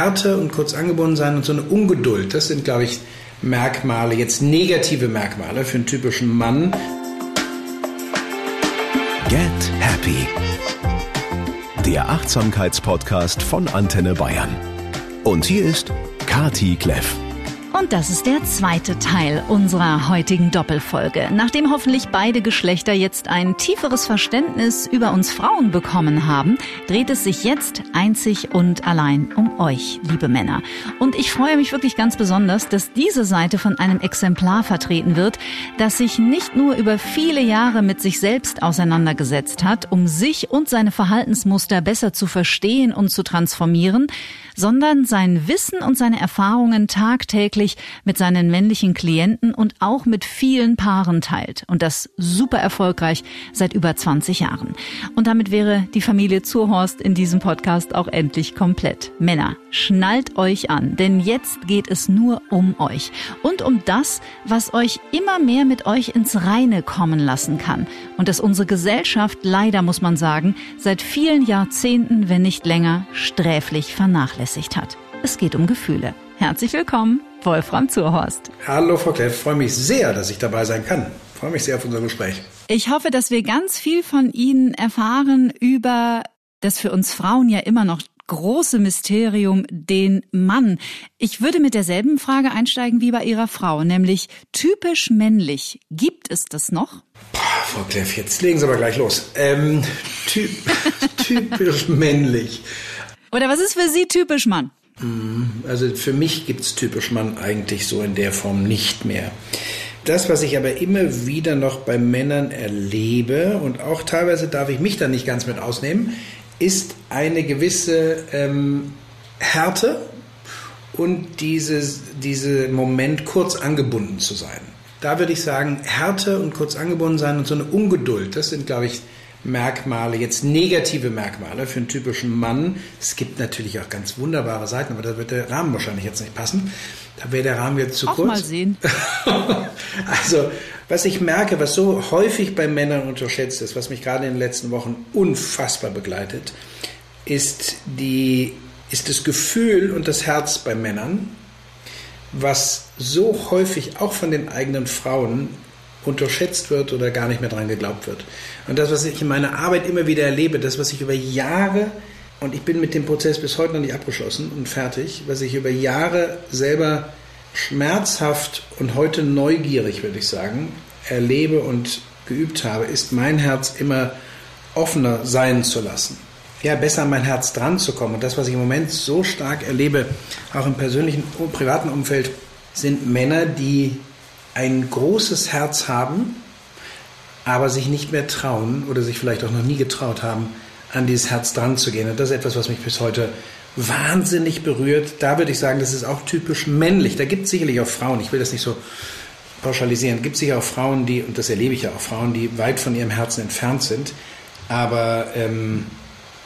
Härte und kurz angebunden sein und so eine Ungeduld, das sind, glaube ich, Merkmale, jetzt negative Merkmale für einen typischen Mann. Get Happy. Der Achtsamkeitspodcast von Antenne Bayern. Und hier ist Kati Kleff. Und das ist der zweite Teil unserer heutigen Doppelfolge. Nachdem hoffentlich beide Geschlechter jetzt ein tieferes Verständnis über uns Frauen bekommen haben, dreht es sich jetzt einzig und allein um euch, liebe Männer. Und ich freue mich wirklich ganz besonders, dass diese Seite von einem Exemplar vertreten wird, das sich nicht nur über viele Jahre mit sich selbst auseinandergesetzt hat, um sich und seine Verhaltensmuster besser zu verstehen und zu transformieren, sondern sein Wissen und seine Erfahrungen tagtäglich mit seinen männlichen Klienten und auch mit vielen Paaren teilt. Und das super erfolgreich seit über 20 Jahren. Und damit wäre die Familie Zurhorst in diesem Podcast auch endlich komplett. Männer, schnallt euch an, denn jetzt geht es nur um euch und um das, was euch immer mehr mit euch ins Reine kommen lassen kann. Und das unsere Gesellschaft leider, muss man sagen, seit vielen Jahrzehnten, wenn nicht länger, sträflich vernachlässigt vernachlässigt hat. Es geht um Gefühle. Herzlich willkommen, Wolfram Zurhorst. Hallo, Frau Kleff. Ich freue mich sehr, dass ich dabei sein kann. Ich freue mich sehr auf unser Gespräch. Ich hoffe, dass wir ganz viel von Ihnen erfahren über das für uns Frauen ja immer noch große Mysterium, den Mann. Ich würde mit derselben Frage einsteigen wie bei Ihrer Frau, nämlich typisch männlich. Gibt es das noch? Boah, Frau Kleff, jetzt legen Sie aber gleich los. Ähm, ty typisch männlich. Oder was ist für Sie typisch Mann? Mm, also für mich gibt es typisch Mann eigentlich so in der Form nicht mehr. Das, was ich aber immer wieder noch bei Männern erlebe, und auch teilweise darf ich mich da nicht ganz mit ausnehmen, ist eine gewisse ähm, Härte und dieses, diese Moment kurz angebunden zu sein. Da würde ich sagen, Härte und kurz angebunden sein und so eine Ungeduld, das sind, glaube ich, Merkmale, jetzt negative Merkmale für einen typischen Mann. Es gibt natürlich auch ganz wunderbare Seiten, aber da wird der Rahmen wahrscheinlich jetzt nicht passen. Da wäre der Rahmen jetzt zu auch kurz. mal sehen. also, was ich merke, was so häufig bei Männern unterschätzt ist, was mich gerade in den letzten Wochen unfassbar begleitet, ist, die, ist das Gefühl und das Herz bei Männern, was so häufig auch von den eigenen Frauen unterschätzt wird oder gar nicht mehr dran geglaubt wird. Und das, was ich in meiner Arbeit immer wieder erlebe, das, was ich über Jahre, und ich bin mit dem Prozess bis heute noch nicht abgeschlossen und fertig, was ich über Jahre selber schmerzhaft und heute neugierig, würde ich sagen, erlebe und geübt habe, ist mein Herz immer offener sein zu lassen. Ja, besser an mein Herz dran zu kommen. Und das, was ich im Moment so stark erlebe, auch im persönlichen und privaten Umfeld, sind Männer, die ein großes Herz haben, aber sich nicht mehr trauen oder sich vielleicht auch noch nie getraut haben, an dieses Herz dran zu gehen. Und das ist etwas, was mich bis heute wahnsinnig berührt. Da würde ich sagen, das ist auch typisch männlich. Da gibt es sicherlich auch Frauen, ich will das nicht so pauschalisieren, gibt es sicher auch Frauen, die, und das erlebe ich ja auch, Frauen, die weit von ihrem Herzen entfernt sind. Aber ähm,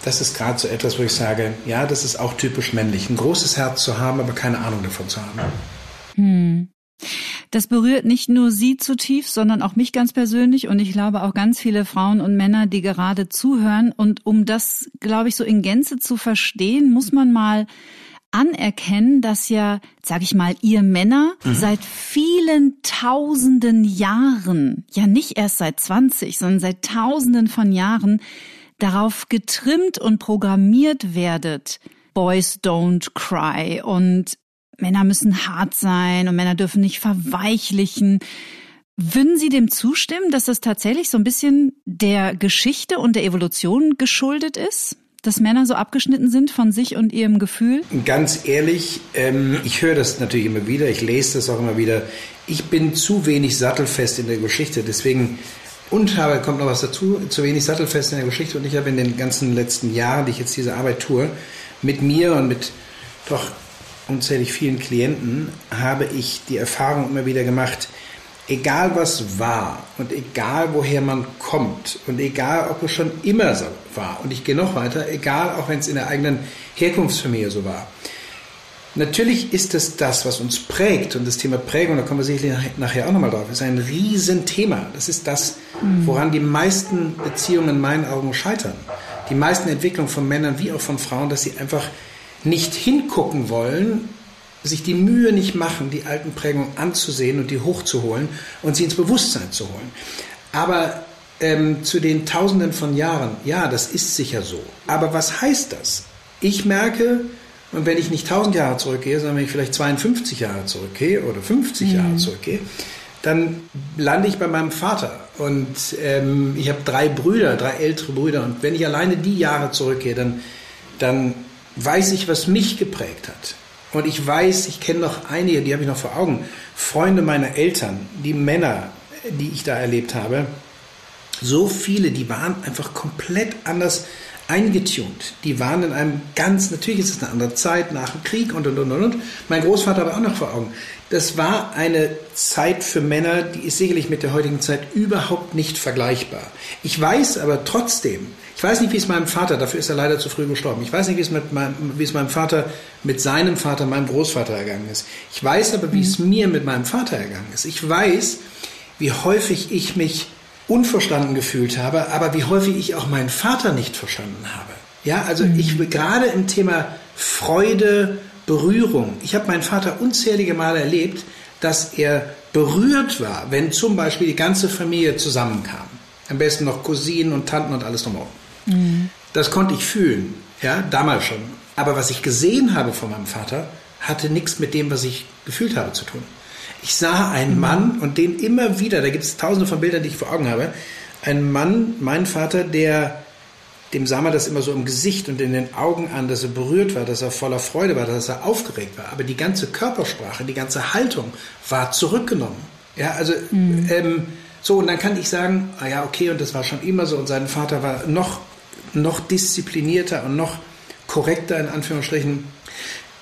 das ist gerade so etwas, wo ich sage, ja, das ist auch typisch männlich. Ein großes Herz zu haben, aber keine Ahnung davon zu haben. Hm. Das berührt nicht nur Sie zu tief, sondern auch mich ganz persönlich und ich glaube auch ganz viele Frauen und Männer, die gerade zuhören. Und um das, glaube ich, so in Gänze zu verstehen, muss man mal anerkennen, dass ja, sag ich mal, ihr Männer mhm. seit vielen tausenden Jahren, ja nicht erst seit 20, sondern seit tausenden von Jahren darauf getrimmt und programmiert werdet, Boys don't cry und Männer müssen hart sein und Männer dürfen nicht verweichlichen. Würden Sie dem zustimmen, dass das tatsächlich so ein bisschen der Geschichte und der Evolution geschuldet ist? Dass Männer so abgeschnitten sind von sich und ihrem Gefühl? Ganz ehrlich, ähm, ich höre das natürlich immer wieder, ich lese das auch immer wieder. Ich bin zu wenig sattelfest in der Geschichte, deswegen und habe, kommt noch was dazu, zu wenig sattelfest in der Geschichte und ich habe in den ganzen letzten Jahren, die ich jetzt diese Arbeit tue, mit mir und mit doch unzählig vielen Klienten habe ich die Erfahrung immer wieder gemacht, egal was war und egal woher man kommt und egal ob es schon immer so war und ich gehe noch weiter, egal auch wenn es in der eigenen Herkunftsfamilie so war. Natürlich ist es das, was uns prägt und das Thema Prägung, da kommen wir sicherlich nachher auch nochmal drauf, ist ein Riesenthema. Das ist das, mhm. woran die meisten Beziehungen in meinen Augen scheitern. Die meisten Entwicklungen von Männern wie auch von Frauen, dass sie einfach nicht hingucken wollen, sich die Mühe nicht machen, die alten Prägungen anzusehen und die hochzuholen und sie ins Bewusstsein zu holen. Aber ähm, zu den Tausenden von Jahren, ja, das ist sicher so. Aber was heißt das? Ich merke, und wenn ich nicht 1000 Jahre zurückgehe, sondern wenn ich vielleicht 52 Jahre zurückgehe oder 50 mhm. Jahre zurückgehe, dann lande ich bei meinem Vater. Und ähm, ich habe drei Brüder, drei ältere Brüder. Und wenn ich alleine die Jahre zurückgehe, dann, dann weiß ich, was mich geprägt hat. Und ich weiß, ich kenne noch einige, die habe ich noch vor Augen, Freunde meiner Eltern, die Männer, die ich da erlebt habe. So viele, die waren einfach komplett anders eingetunt. Die waren in einem ganz, natürlich ist es eine andere Zeit, nach dem Krieg und und und und. Mein Großvater aber auch noch vor Augen. Das war eine Zeit für Männer, die ist sicherlich mit der heutigen Zeit überhaupt nicht vergleichbar. Ich weiß aber trotzdem, ich weiß nicht, wie es meinem Vater, dafür ist er leider zu früh gestorben, ich weiß nicht, wie es, mit meinem, wie es meinem Vater mit seinem Vater, meinem Großvater ergangen ist. Ich weiß aber, wie es mhm. mir mit meinem Vater ergangen ist. Ich weiß, wie häufig ich mich unverstanden gefühlt habe, aber wie häufig ich auch meinen Vater nicht verstanden habe. Ja, also mhm. ich gerade im Thema Freude, Berührung. Ich habe meinen Vater unzählige Male erlebt, dass er berührt war, wenn zum Beispiel die ganze Familie zusammenkam. Am besten noch Cousinen und Tanten und alles drumherum. Mhm. Das konnte ich fühlen, ja, damals schon. Aber was ich gesehen habe von meinem Vater, hatte nichts mit dem, was ich gefühlt habe, zu tun. Ich sah einen mhm. Mann und den immer wieder, da gibt es tausende von Bildern, die ich vor Augen habe, ein Mann, mein Vater, der, dem sah man das immer so im Gesicht und in den Augen an, dass er berührt war, dass er voller Freude war, dass er aufgeregt war. Aber die ganze Körpersprache, die ganze Haltung war zurückgenommen. Ja, also, mhm. ähm, so, und dann kann ich sagen, ah ja, okay, und das war schon immer so, und sein Vater war noch, noch disziplinierter und noch korrekter, in Anführungsstrichen,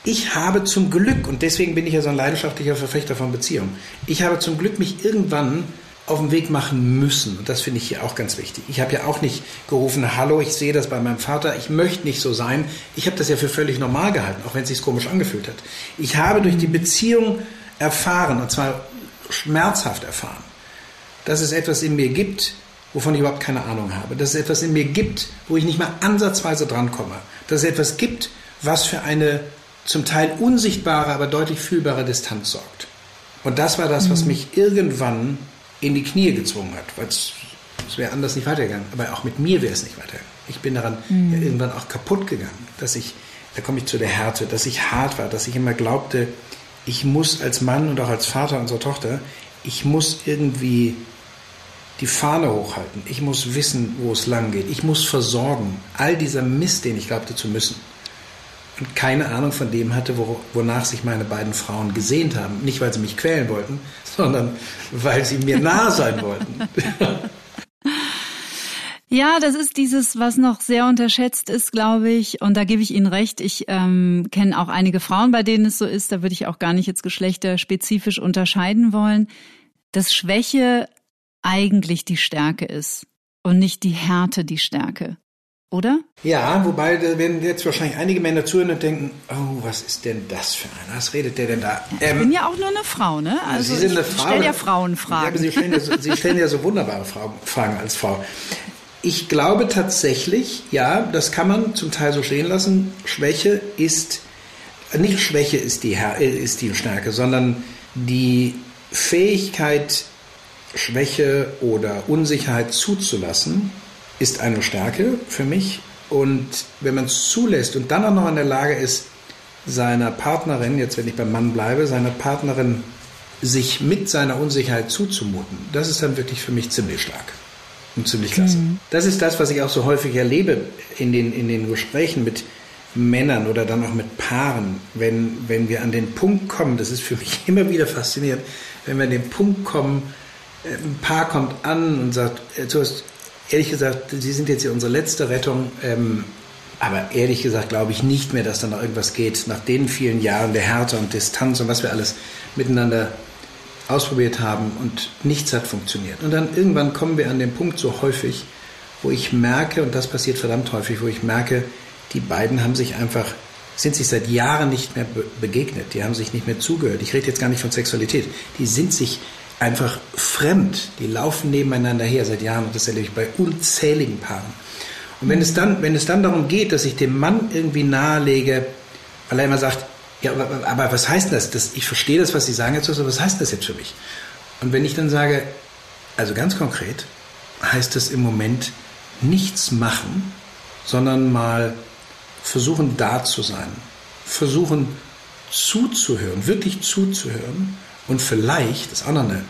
ich habe zum Glück, und deswegen bin ich ja so ein leidenschaftlicher Verfechter von Beziehungen, ich habe zum Glück mich irgendwann auf den Weg machen müssen. Und das finde ich hier auch ganz wichtig. Ich habe ja auch nicht gerufen, hallo, ich sehe das bei meinem Vater, ich möchte nicht so sein. Ich habe das ja für völlig normal gehalten, auch wenn es sich komisch angefühlt hat. Ich habe durch die Beziehung erfahren, und zwar schmerzhaft erfahren, dass es etwas in mir gibt, wovon ich überhaupt keine Ahnung habe. Dass es etwas in mir gibt, wo ich nicht mal ansatzweise drankomme. Dass es etwas gibt, was für eine zum Teil unsichtbare, aber deutlich fühlbare Distanz sorgt. Und das war das, was mhm. mich irgendwann in die Knie gezwungen hat, weil es wäre anders nicht weitergegangen. Aber auch mit mir wäre es nicht weitergegangen. Ich bin daran mhm. ja irgendwann auch kaputt gegangen, dass ich, da komme ich zu der Härte, dass ich hart war, dass ich immer glaubte, ich muss als Mann und auch als Vater unserer Tochter, ich muss irgendwie die Fahne hochhalten. Ich muss wissen, wo es lang geht. Ich muss versorgen. All dieser Mist, den ich glaubte zu müssen keine Ahnung von dem hatte, wonach sich meine beiden Frauen gesehnt haben. Nicht, weil sie mich quälen wollten, sondern weil sie mir nah sein wollten. Ja, das ist dieses, was noch sehr unterschätzt ist, glaube ich. Und da gebe ich Ihnen recht. Ich ähm, kenne auch einige Frauen, bei denen es so ist. Da würde ich auch gar nicht jetzt geschlechterspezifisch unterscheiden wollen, dass Schwäche eigentlich die Stärke ist und nicht die Härte die Stärke oder? Ja, wobei da werden jetzt wahrscheinlich einige Männer zuhören und denken, oh, was ist denn das für einer? Was redet der denn da? Ähm, ich bin ja auch nur eine Frau, ne? Also Sie sind eine Frau. Ich stelle ja Frauenfragen. Ja, aber Sie stellen ja, so, Sie stellen ja so wunderbare Fragen als Frau. Ich glaube tatsächlich, ja, das kann man zum Teil so stehen lassen. Schwäche ist, nicht Schwäche ist die, ist die Stärke, sondern die Fähigkeit, Schwäche oder Unsicherheit zuzulassen ist eine Stärke für mich. Und wenn man es zulässt und dann auch noch in der Lage ist, seiner Partnerin, jetzt wenn ich beim Mann bleibe, seiner Partnerin sich mit seiner Unsicherheit zuzumuten, das ist dann wirklich für mich ziemlich stark und ziemlich klasse. Mhm. Das ist das, was ich auch so häufig erlebe in den, in den Gesprächen mit Männern oder dann auch mit Paaren, wenn, wenn wir an den Punkt kommen, das ist für mich immer wieder faszinierend, wenn wir an den Punkt kommen, äh, ein Paar kommt an und sagt, äh, du hast ehrlich gesagt, Sie sind jetzt hier unsere letzte Rettung. Ähm, aber ehrlich gesagt glaube ich nicht mehr, dass da noch irgendwas geht. Nach den vielen Jahren der Härte und Distanz und was wir alles miteinander ausprobiert haben und nichts hat funktioniert. Und dann irgendwann kommen wir an den Punkt so häufig, wo ich merke, und das passiert verdammt häufig, wo ich merke, die beiden haben sich einfach, sind sich seit Jahren nicht mehr begegnet, die haben sich nicht mehr zugehört. Ich rede jetzt gar nicht von Sexualität. Die sind sich einfach fremd. Die laufen nebeneinander her seit Jahren und das erlebe ich bei unzähligen Paaren. Und wenn es dann, wenn es dann darum geht, dass ich dem Mann irgendwie nahelege, weil er immer sagt, ja, aber, aber was heißt das? das? Ich verstehe das, was Sie sagen jetzt, aber was heißt das jetzt für mich? Und wenn ich dann sage, also ganz konkret, heißt das im Moment nichts machen, sondern mal versuchen da zu sein, versuchen zuzuhören, wirklich zuzuhören und vielleicht, das ist auch noch eine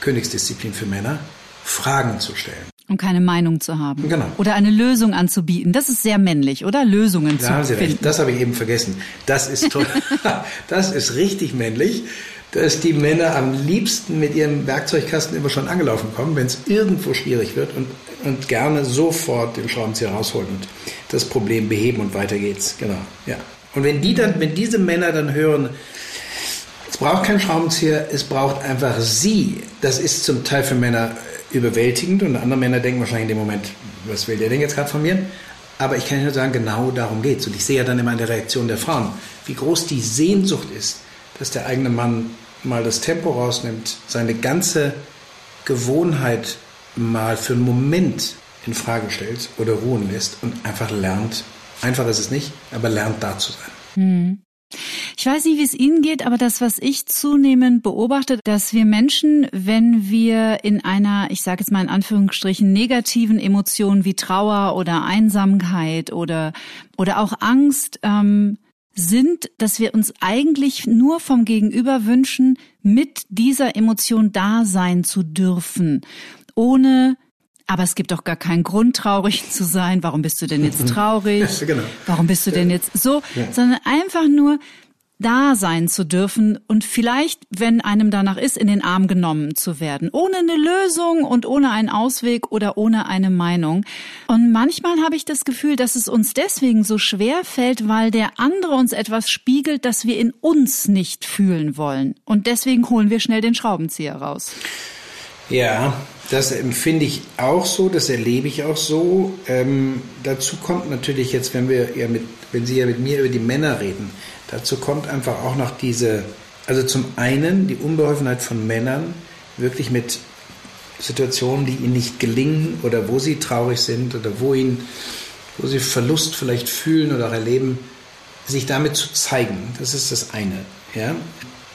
Königsdisziplin für Männer, Fragen zu stellen. Um keine Meinung zu haben. Genau. Oder eine Lösung anzubieten. Das ist sehr männlich, oder? Lösungen da zu haben Sie finden. recht. Das habe ich eben vergessen. Das ist toll. das ist richtig männlich, dass die Männer am liebsten mit ihrem Werkzeugkasten immer schon angelaufen kommen, wenn es irgendwo schwierig wird und, und gerne sofort den Schraubenzieher rausholen und das Problem beheben und weiter geht's. Genau. Ja. Und wenn die dann, wenn diese Männer dann hören, es braucht keinen Schraubenzieher, es braucht einfach sie. Das ist zum Teil für Männer überwältigend und andere Männer denken wahrscheinlich in dem Moment, was will der denn jetzt gerade von mir? Aber ich kann nur sagen, genau darum geht's. Und ich sehe ja dann immer in der Reaktion der Frauen, wie groß die Sehnsucht ist, dass der eigene Mann mal das Tempo rausnimmt, seine ganze Gewohnheit mal für einen Moment in Frage stellt oder ruhen lässt und einfach lernt. Einfach ist es nicht, aber lernt da zu sein. Hm. Ich weiß nicht, wie es Ihnen geht, aber das, was ich zunehmend beobachte, dass wir Menschen, wenn wir in einer, ich sage jetzt mal in Anführungsstrichen, negativen Emotionen wie Trauer oder Einsamkeit oder, oder auch Angst ähm, sind, dass wir uns eigentlich nur vom Gegenüber wünschen, mit dieser Emotion da sein zu dürfen, ohne aber es gibt doch gar keinen Grund, traurig zu sein. Warum bist du denn jetzt traurig? genau. Warum bist du denn jetzt so? Ja. Sondern einfach nur da sein zu dürfen und vielleicht, wenn einem danach ist, in den Arm genommen zu werden. Ohne eine Lösung und ohne einen Ausweg oder ohne eine Meinung. Und manchmal habe ich das Gefühl, dass es uns deswegen so schwer fällt, weil der andere uns etwas spiegelt, das wir in uns nicht fühlen wollen. Und deswegen holen wir schnell den Schraubenzieher raus. Ja, das empfinde ich auch so, das erlebe ich auch so. Ähm, dazu kommt natürlich jetzt, wenn wir ja mit, wenn Sie ja mit mir über die Männer reden, dazu kommt einfach auch noch diese, also zum einen die Unbeholfenheit von Männern, wirklich mit Situationen, die ihnen nicht gelingen oder wo sie traurig sind oder wo ihnen, wo sie Verlust vielleicht fühlen oder erleben, sich damit zu zeigen. Das ist das eine, ja,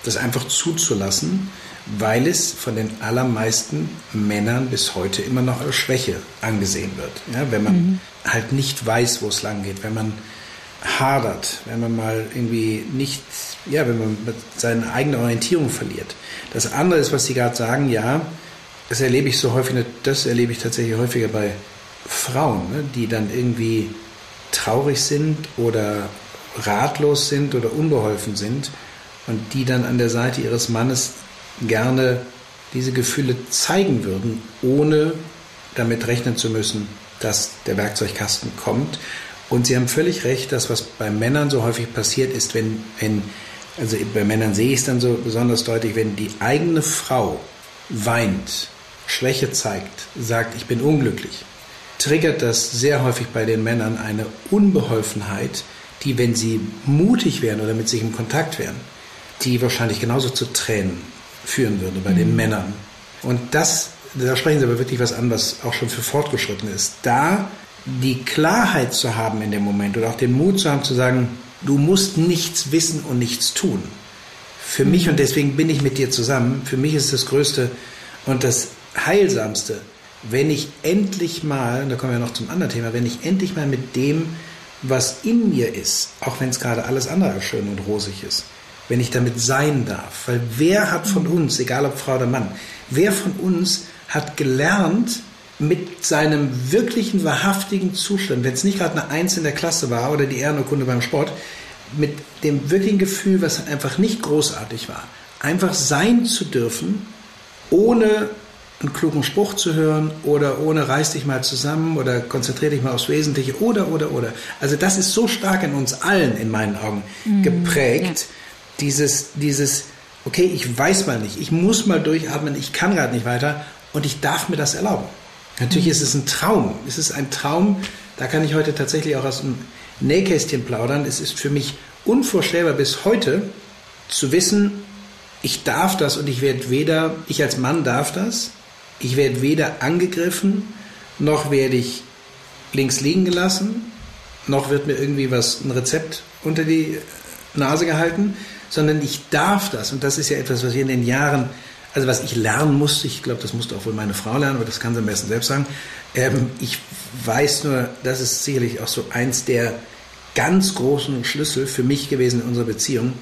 das einfach zuzulassen weil es von den allermeisten Männern bis heute immer noch als Schwäche angesehen wird. Ja, wenn man mhm. halt nicht weiß, wo es lang geht, wenn man hadert, wenn man mal irgendwie nicht, ja, wenn man seine eigene Orientierung verliert. Das andere ist, was Sie gerade sagen, ja, das erlebe ich so häufig, das erlebe ich tatsächlich häufiger bei Frauen, ne, die dann irgendwie traurig sind oder ratlos sind oder unbeholfen sind und die dann an der Seite ihres Mannes gerne diese Gefühle zeigen würden, ohne damit rechnen zu müssen, dass der Werkzeugkasten kommt. Und Sie haben völlig recht, dass was bei Männern so häufig passiert ist, wenn, wenn also bei Männern sehe ich es dann so besonders deutlich, wenn die eigene Frau weint, Schwäche zeigt, sagt, ich bin unglücklich, triggert das sehr häufig bei den Männern eine Unbeholfenheit, die, wenn sie mutig wären oder mit sich im Kontakt wären, die wahrscheinlich genauso zu Tränen führen würde bei mhm. den Männern. Und das, da sprechen Sie aber wirklich was an, was auch schon für fortgeschritten ist. Da die Klarheit zu haben in dem Moment oder auch den Mut zu haben zu sagen, du musst nichts wissen und nichts tun. Für mich, und deswegen bin ich mit dir zusammen, für mich ist das Größte und das Heilsamste, wenn ich endlich mal, und da kommen wir noch zum anderen Thema, wenn ich endlich mal mit dem, was in mir ist, auch wenn es gerade alles andere schön und rosig ist, wenn ich damit sein darf. Weil wer hat von uns, egal ob Frau oder Mann, wer von uns hat gelernt, mit seinem wirklichen, wahrhaftigen Zustand, wenn es nicht gerade eine Eins in der Klasse war oder die Ehrenurkunde beim Sport, mit dem wirklichen Gefühl, was einfach nicht großartig war, einfach sein zu dürfen, ohne einen klugen Spruch zu hören oder ohne reiß dich mal zusammen oder konzentriere dich mal aufs Wesentliche oder, oder, oder. Also das ist so stark in uns allen, in meinen Augen, mhm, geprägt. Ja dieses, dieses, okay, ich weiß mal nicht, ich muss mal durchatmen, ich kann gerade nicht weiter und ich darf mir das erlauben. Natürlich ist es ein Traum. Es ist ein Traum, da kann ich heute tatsächlich auch aus dem Nähkästchen plaudern. Es ist für mich unvorstellbar bis heute zu wissen, ich darf das und ich werde weder, ich als Mann darf das, ich werde weder angegriffen, noch werde ich links liegen gelassen, noch wird mir irgendwie was, ein Rezept unter die Nase gehalten, sondern ich darf das. Und das ist ja etwas, was wir in den Jahren, also was ich lernen musste, ich glaube, das musste auch wohl meine Frau lernen, aber das kann sie am besten selbst sagen. Ähm, ich weiß nur, das ist sicherlich auch so eins der ganz großen Schlüssel für mich gewesen in unserer Beziehung,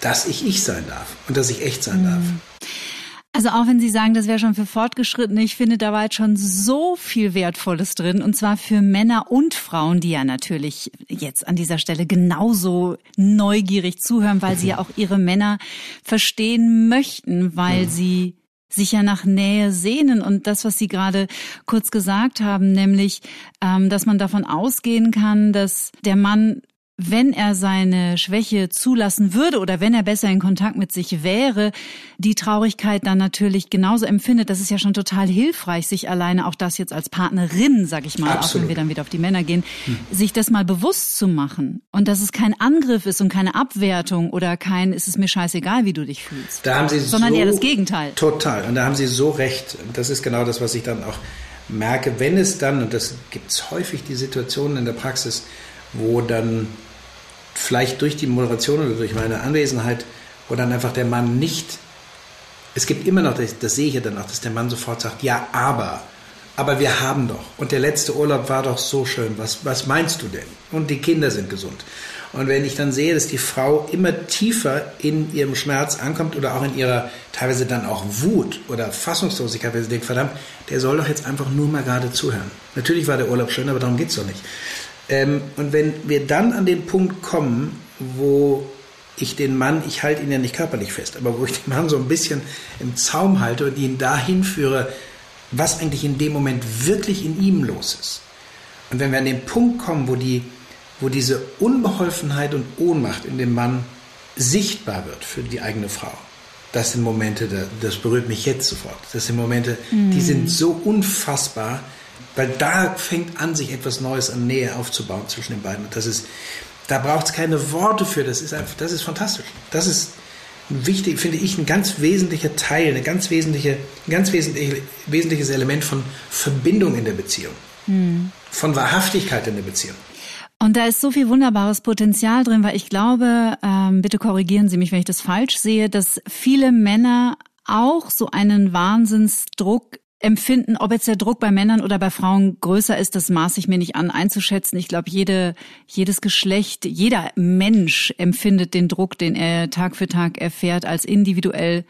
dass ich ich sein darf und dass ich echt sein mhm. darf. Also auch wenn Sie sagen, das wäre schon für Fortgeschrittene, ich finde, da war jetzt schon so viel Wertvolles drin. Und zwar für Männer und Frauen, die ja natürlich jetzt an dieser Stelle genauso neugierig zuhören, weil sie ja auch ihre Männer verstehen möchten, weil sie sich ja nach Nähe sehnen. Und das, was Sie gerade kurz gesagt haben, nämlich, ähm, dass man davon ausgehen kann, dass der Mann wenn er seine Schwäche zulassen würde oder wenn er besser in Kontakt mit sich wäre, die Traurigkeit dann natürlich genauso empfindet. Das ist ja schon total hilfreich, sich alleine auch das jetzt als Partnerin, sag ich mal, Absolut. auch wenn wir dann wieder auf die Männer gehen, hm. sich das mal bewusst zu machen und dass es kein Angriff ist und keine Abwertung oder kein, ist es mir scheißegal, wie du dich fühlst. Da haben Sie sondern so, eher das Gegenteil. Total. Und da haben Sie so recht. Das ist genau das, was ich dann auch merke, wenn es dann, und das gibt es häufig die Situationen in der Praxis, wo dann vielleicht durch die Moderation oder durch meine Anwesenheit, wo dann einfach der Mann nicht, es gibt immer noch, das, das sehe ich ja dann auch, dass der Mann sofort sagt, ja, aber, aber wir haben doch. Und der letzte Urlaub war doch so schön. Was, was meinst du denn? Und die Kinder sind gesund. Und wenn ich dann sehe, dass die Frau immer tiefer in ihrem Schmerz ankommt oder auch in ihrer teilweise dann auch Wut oder Fassungslosigkeit, weil sie denkt, verdammt, der soll doch jetzt einfach nur mal gerade zuhören. Natürlich war der Urlaub schön, aber darum geht es doch nicht. Ähm, und wenn wir dann an den Punkt kommen, wo ich den Mann, ich halte ihn ja nicht körperlich fest, aber wo ich den Mann so ein bisschen im Zaum halte und ihn dahin führe, was eigentlich in dem Moment wirklich in ihm los ist. Und wenn wir an den Punkt kommen, wo, die, wo diese Unbeholfenheit und Ohnmacht in dem Mann sichtbar wird für die eigene Frau, das sind Momente, das berührt mich jetzt sofort. Das sind Momente, mm. die mhm. sind so unfassbar, weil da fängt an, sich etwas Neues an Nähe aufzubauen zwischen den beiden. Und das ist, da braucht es keine Worte für. Das ist einfach, das ist fantastisch. Das ist wichtig, finde ich, ein ganz wesentlicher Teil, eine ganz wesentliche, ein ganz wesentlich, wesentliches Element von Verbindung in der Beziehung. Hm. Von Wahrhaftigkeit in der Beziehung. Und da ist so viel wunderbares Potenzial drin, weil ich glaube, ähm, bitte korrigieren Sie mich, wenn ich das falsch sehe, dass viele Männer auch so einen Wahnsinnsdruck empfinden, ob jetzt der Druck bei Männern oder bei Frauen größer ist, das maße ich mir nicht an einzuschätzen. Ich glaube, jede, jedes Geschlecht, jeder Mensch empfindet den Druck, den er Tag für Tag erfährt, als individuell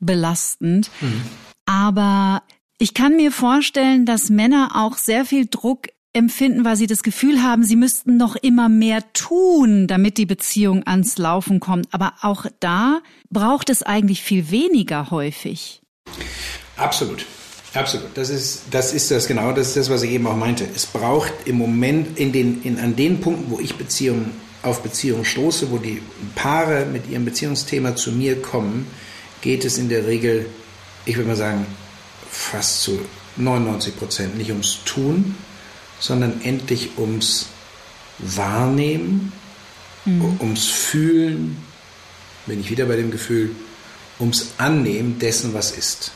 belastend. Mhm. Aber ich kann mir vorstellen, dass Männer auch sehr viel Druck empfinden, weil sie das Gefühl haben, sie müssten noch immer mehr tun, damit die Beziehung ans Laufen kommt. Aber auch da braucht es eigentlich viel weniger häufig. Absolut. Absolut. Das ist, das ist das genau, das ist das, was ich eben auch meinte. Es braucht im Moment in den, in, an den Punkten, wo ich Beziehungen auf Beziehungen stoße, wo die Paare mit ihrem Beziehungsthema zu mir kommen, geht es in der Regel, ich würde mal sagen, fast zu 99 Prozent nicht ums Tun, sondern endlich ums Wahrnehmen, mhm. ums Fühlen, bin ich wieder bei dem Gefühl, ums Annehmen dessen, was ist.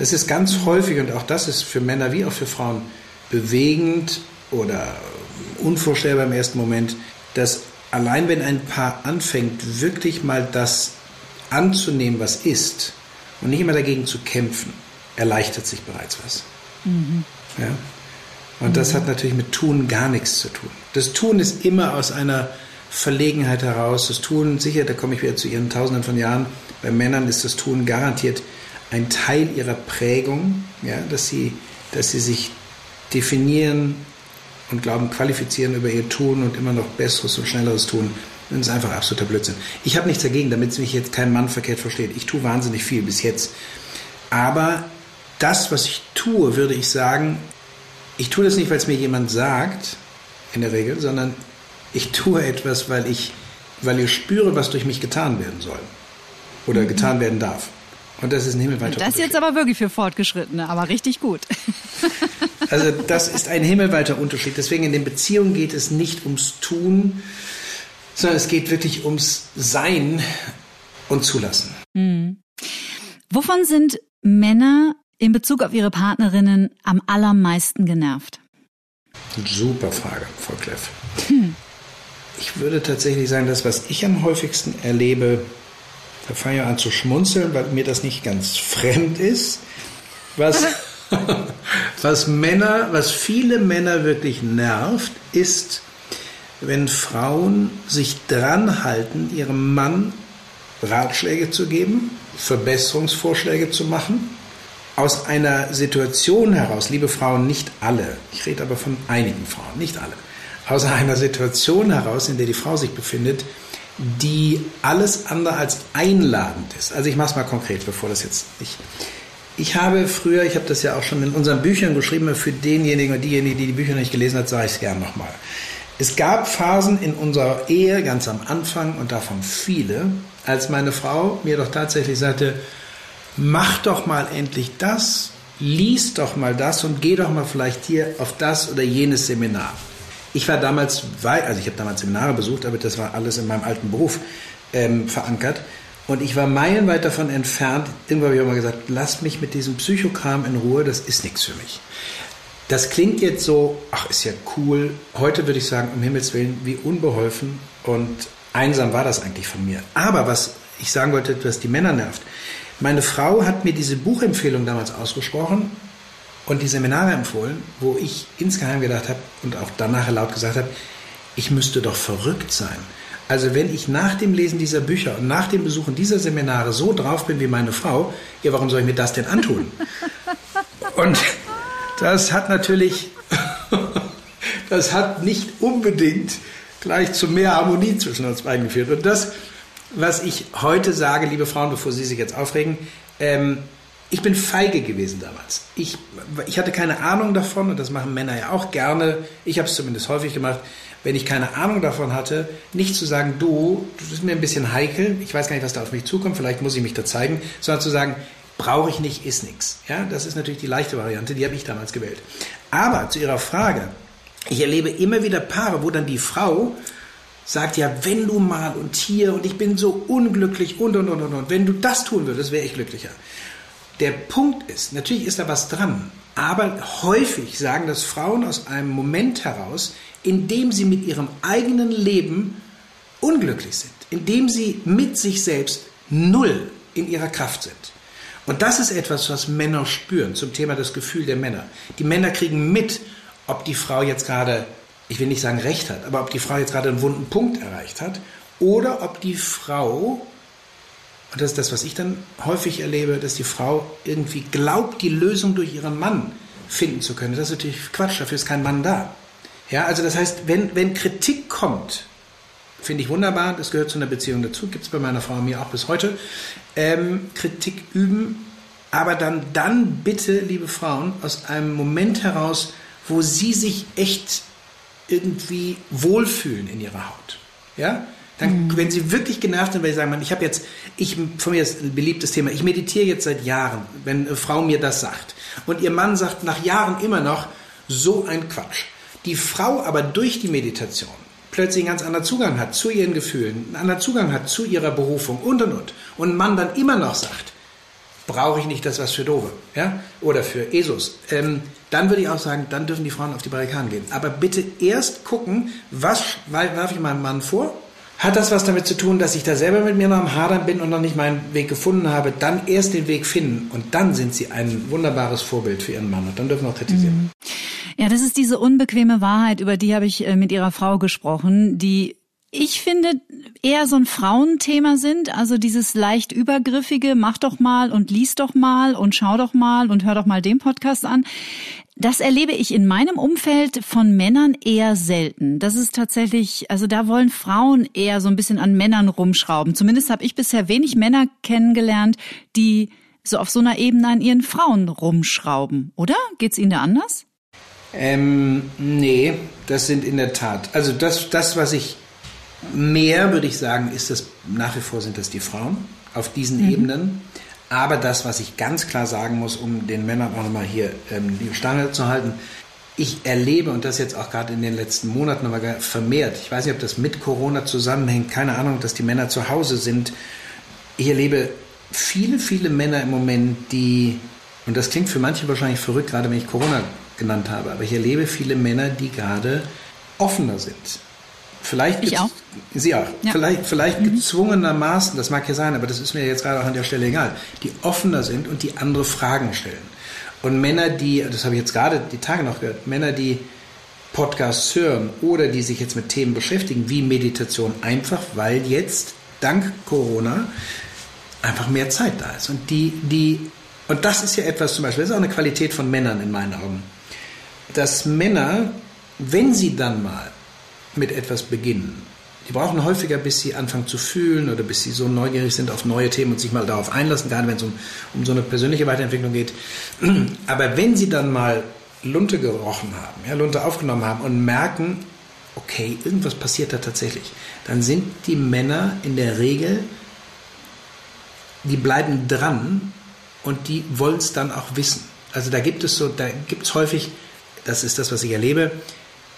Das ist ganz häufig und auch das ist für Männer wie auch für Frauen bewegend oder unvorstellbar im ersten Moment, dass allein wenn ein Paar anfängt, wirklich mal das anzunehmen, was ist und nicht immer dagegen zu kämpfen, erleichtert sich bereits was. Mhm. Ja? Und das hat natürlich mit Tun gar nichts zu tun. Das Tun ist immer aus einer Verlegenheit heraus. Das Tun, sicher, da komme ich wieder zu Ihren Tausenden von Jahren. Bei Männern ist das Tun garantiert ein Teil ihrer Prägung, ja, dass, sie, dass sie sich definieren und glauben, qualifizieren über ihr Tun und immer noch Besseres und Schnelleres tun. Das ist einfach absoluter Blödsinn. Ich habe nichts dagegen, damit mich jetzt kein Mann verkehrt versteht. Ich tue wahnsinnig viel bis jetzt. Aber das, was ich tue, würde ich sagen, ich tue das nicht, weil es mir jemand sagt, in der Regel, sondern ich tue etwas, weil ich, weil ich spüre, was durch mich getan werden soll oder getan werden darf. Und das ist ein himmelweiter Das jetzt aber wirklich für Fortgeschrittene, aber richtig gut. also das ist ein himmelweiter Unterschied. Deswegen in den Beziehungen geht es nicht ums Tun, sondern es geht wirklich ums Sein und Zulassen. Mhm. Wovon sind Männer in Bezug auf ihre Partnerinnen am allermeisten genervt? Super Frage, Frau Kleff. Hm. ich würde tatsächlich sagen, das, was ich am häufigsten erlebe, da fange ich an zu schmunzeln, weil mir das nicht ganz fremd ist, was, was Männer, was viele Männer wirklich nervt, ist, wenn Frauen sich dran halten, ihrem Mann Ratschläge zu geben, Verbesserungsvorschläge zu machen, aus einer Situation heraus, liebe Frauen, nicht alle, ich rede aber von einigen Frauen, nicht alle, aus einer Situation heraus, in der die Frau sich befindet, die alles andere als einladend ist. Also ich mache es mal konkret, bevor das jetzt nicht. Ich habe früher, ich habe das ja auch schon in unseren Büchern geschrieben, für denjenigen oder diejenigen, die die Bücher nicht gelesen hat, sage ich es gern nochmal. Es gab Phasen in unserer Ehe ganz am Anfang und davon viele, als meine Frau mir doch tatsächlich sagte, mach doch mal endlich das, lies doch mal das und geh doch mal vielleicht hier auf das oder jenes Seminar. Ich war damals, also ich habe damals Seminare besucht, aber das war alles in meinem alten Beruf ähm, verankert. Und ich war meilenweit davon entfernt. Irgendwann habe ich auch mal gesagt, lass mich mit diesem Psychokram in Ruhe, das ist nichts für mich. Das klingt jetzt so, ach, ist ja cool. Heute würde ich sagen, um Himmels Willen, wie unbeholfen und einsam war das eigentlich von mir. Aber was ich sagen wollte, was die Männer nervt. Meine Frau hat mir diese Buchempfehlung damals ausgesprochen und die Seminare empfohlen, wo ich insgeheim gedacht habe und auch danach laut gesagt habe, ich müsste doch verrückt sein. Also wenn ich nach dem Lesen dieser Bücher und nach dem Besuchen dieser Seminare so drauf bin wie meine Frau, ja, warum soll ich mir das denn antun? Und das hat natürlich, das hat nicht unbedingt gleich zu mehr Harmonie zwischen uns beiden geführt. Und das, was ich heute sage, liebe Frauen, bevor Sie sich jetzt aufregen, ähm, ich bin feige gewesen damals. Ich, ich hatte keine Ahnung davon, und das machen Männer ja auch gerne. Ich habe es zumindest häufig gemacht. Wenn ich keine Ahnung davon hatte, nicht zu sagen, du, das ist mir ein bisschen heikel, ich weiß gar nicht, was da auf mich zukommt, vielleicht muss ich mich da zeigen, sondern zu sagen, brauche ich nicht, ist nichts. Ja, das ist natürlich die leichte Variante, die habe ich damals gewählt. Aber zu Ihrer Frage, ich erlebe immer wieder Paare, wo dann die Frau sagt, ja, wenn du mal und hier und ich bin so unglücklich und und und und und, wenn du das tun würdest, wäre ich glücklicher. Der Punkt ist, natürlich ist da was dran, aber häufig sagen das Frauen aus einem Moment heraus, in dem sie mit ihrem eigenen Leben unglücklich sind, in dem sie mit sich selbst null in ihrer Kraft sind. Und das ist etwas, was Männer spüren zum Thema das Gefühl der Männer. Die Männer kriegen mit, ob die Frau jetzt gerade, ich will nicht sagen recht hat, aber ob die Frau jetzt gerade einen wunden Punkt erreicht hat oder ob die Frau, und das ist das, was ich dann häufig erlebe, dass die Frau irgendwie glaubt, die Lösung durch ihren Mann finden zu können. Das ist natürlich Quatsch, dafür ist kein Mann da. Ja, also das heißt, wenn, wenn Kritik kommt, finde ich wunderbar, das gehört zu einer Beziehung dazu, gibt es bei meiner Frau und mir auch bis heute, ähm, Kritik üben, aber dann, dann bitte, liebe Frauen, aus einem Moment heraus, wo sie sich echt irgendwie wohlfühlen in ihrer Haut. Ja? Dann, mhm. wenn sie wirklich genervt sind, weil sie sagen, man, ich habe jetzt, ich, von mir ist ein beliebtes Thema, ich meditiere jetzt seit Jahren, wenn eine Frau mir das sagt. Und ihr Mann sagt nach Jahren immer noch, so ein Quatsch. Die Frau aber durch die Meditation plötzlich einen ganz anderen Zugang hat zu ihren Gefühlen, einen anderen Zugang hat zu ihrer Berufung und und und. Und ein Mann dann immer noch sagt, brauche ich nicht das was für Dove, ja, oder für ESOs. Ähm, dann würde ich auch sagen, dann dürfen die Frauen auf die Barrikaden gehen. Aber bitte erst gucken, was werfe ich meinem Mann vor? Hat das was damit zu tun, dass ich da selber mit mir noch am Hadern bin und noch nicht meinen Weg gefunden habe? Dann erst den Weg finden und dann sind sie ein wunderbares Vorbild für ihren Mann und dann dürfen wir auch kritisieren. Mhm. Ja, das ist diese unbequeme Wahrheit, über die habe ich äh, mit ihrer Frau gesprochen, die ich finde eher so ein Frauenthema sind, also dieses leicht übergriffige, mach doch mal und lies doch mal und schau doch mal und hör doch mal den Podcast an. Das erlebe ich in meinem Umfeld von Männern eher selten. Das ist tatsächlich, also da wollen Frauen eher so ein bisschen an Männern rumschrauben. Zumindest habe ich bisher wenig Männer kennengelernt, die so auf so einer Ebene an ihren Frauen rumschrauben, oder? Geht's Ihnen da anders? Ähm, nee, das sind in der Tat. Also das, das, was ich mehr, würde ich sagen, ist das, nach wie vor sind das die Frauen auf diesen mhm. Ebenen. Aber das, was ich ganz klar sagen muss, um den Männern auch nochmal hier ähm, die Stange zu halten, ich erlebe, und das jetzt auch gerade in den letzten Monaten nochmal vermehrt, ich weiß nicht, ob das mit Corona zusammenhängt, keine Ahnung, dass die Männer zu Hause sind. Ich erlebe viele, viele Männer im Moment, die, und das klingt für manche wahrscheinlich verrückt, gerade wenn ich Corona genannt habe. Aber ich erlebe viele Männer, die gerade offener sind, Vielleicht ich auch. Sie auch. Ja. Vielleicht, vielleicht mhm. gezwungenermaßen, das mag ja sein, aber das ist mir jetzt gerade auch an der Stelle egal, die offener sind und die andere Fragen stellen. Und Männer, die, das habe ich jetzt gerade die Tage noch gehört, Männer, die Podcasts hören oder die sich jetzt mit Themen beschäftigen, wie Meditation, einfach weil jetzt dank Corona einfach mehr Zeit da ist. Und die, die, und das ist ja etwas zum Beispiel, das ist auch eine Qualität von Männern in meinen Augen, dass Männer, wenn sie dann mal mit etwas beginnen, die brauchen häufiger, bis sie anfangen zu fühlen oder bis sie so neugierig sind auf neue Themen und sich mal darauf einlassen, gerade wenn es um, um so eine persönliche Weiterentwicklung geht. Aber wenn sie dann mal Lunte gerochen haben, ja, Lunte aufgenommen haben und merken, okay, irgendwas passiert da tatsächlich, dann sind die Männer in der Regel, die bleiben dran und die wollen es dann auch wissen. Also da gibt es so, da gibt es häufig, das ist das, was ich erlebe,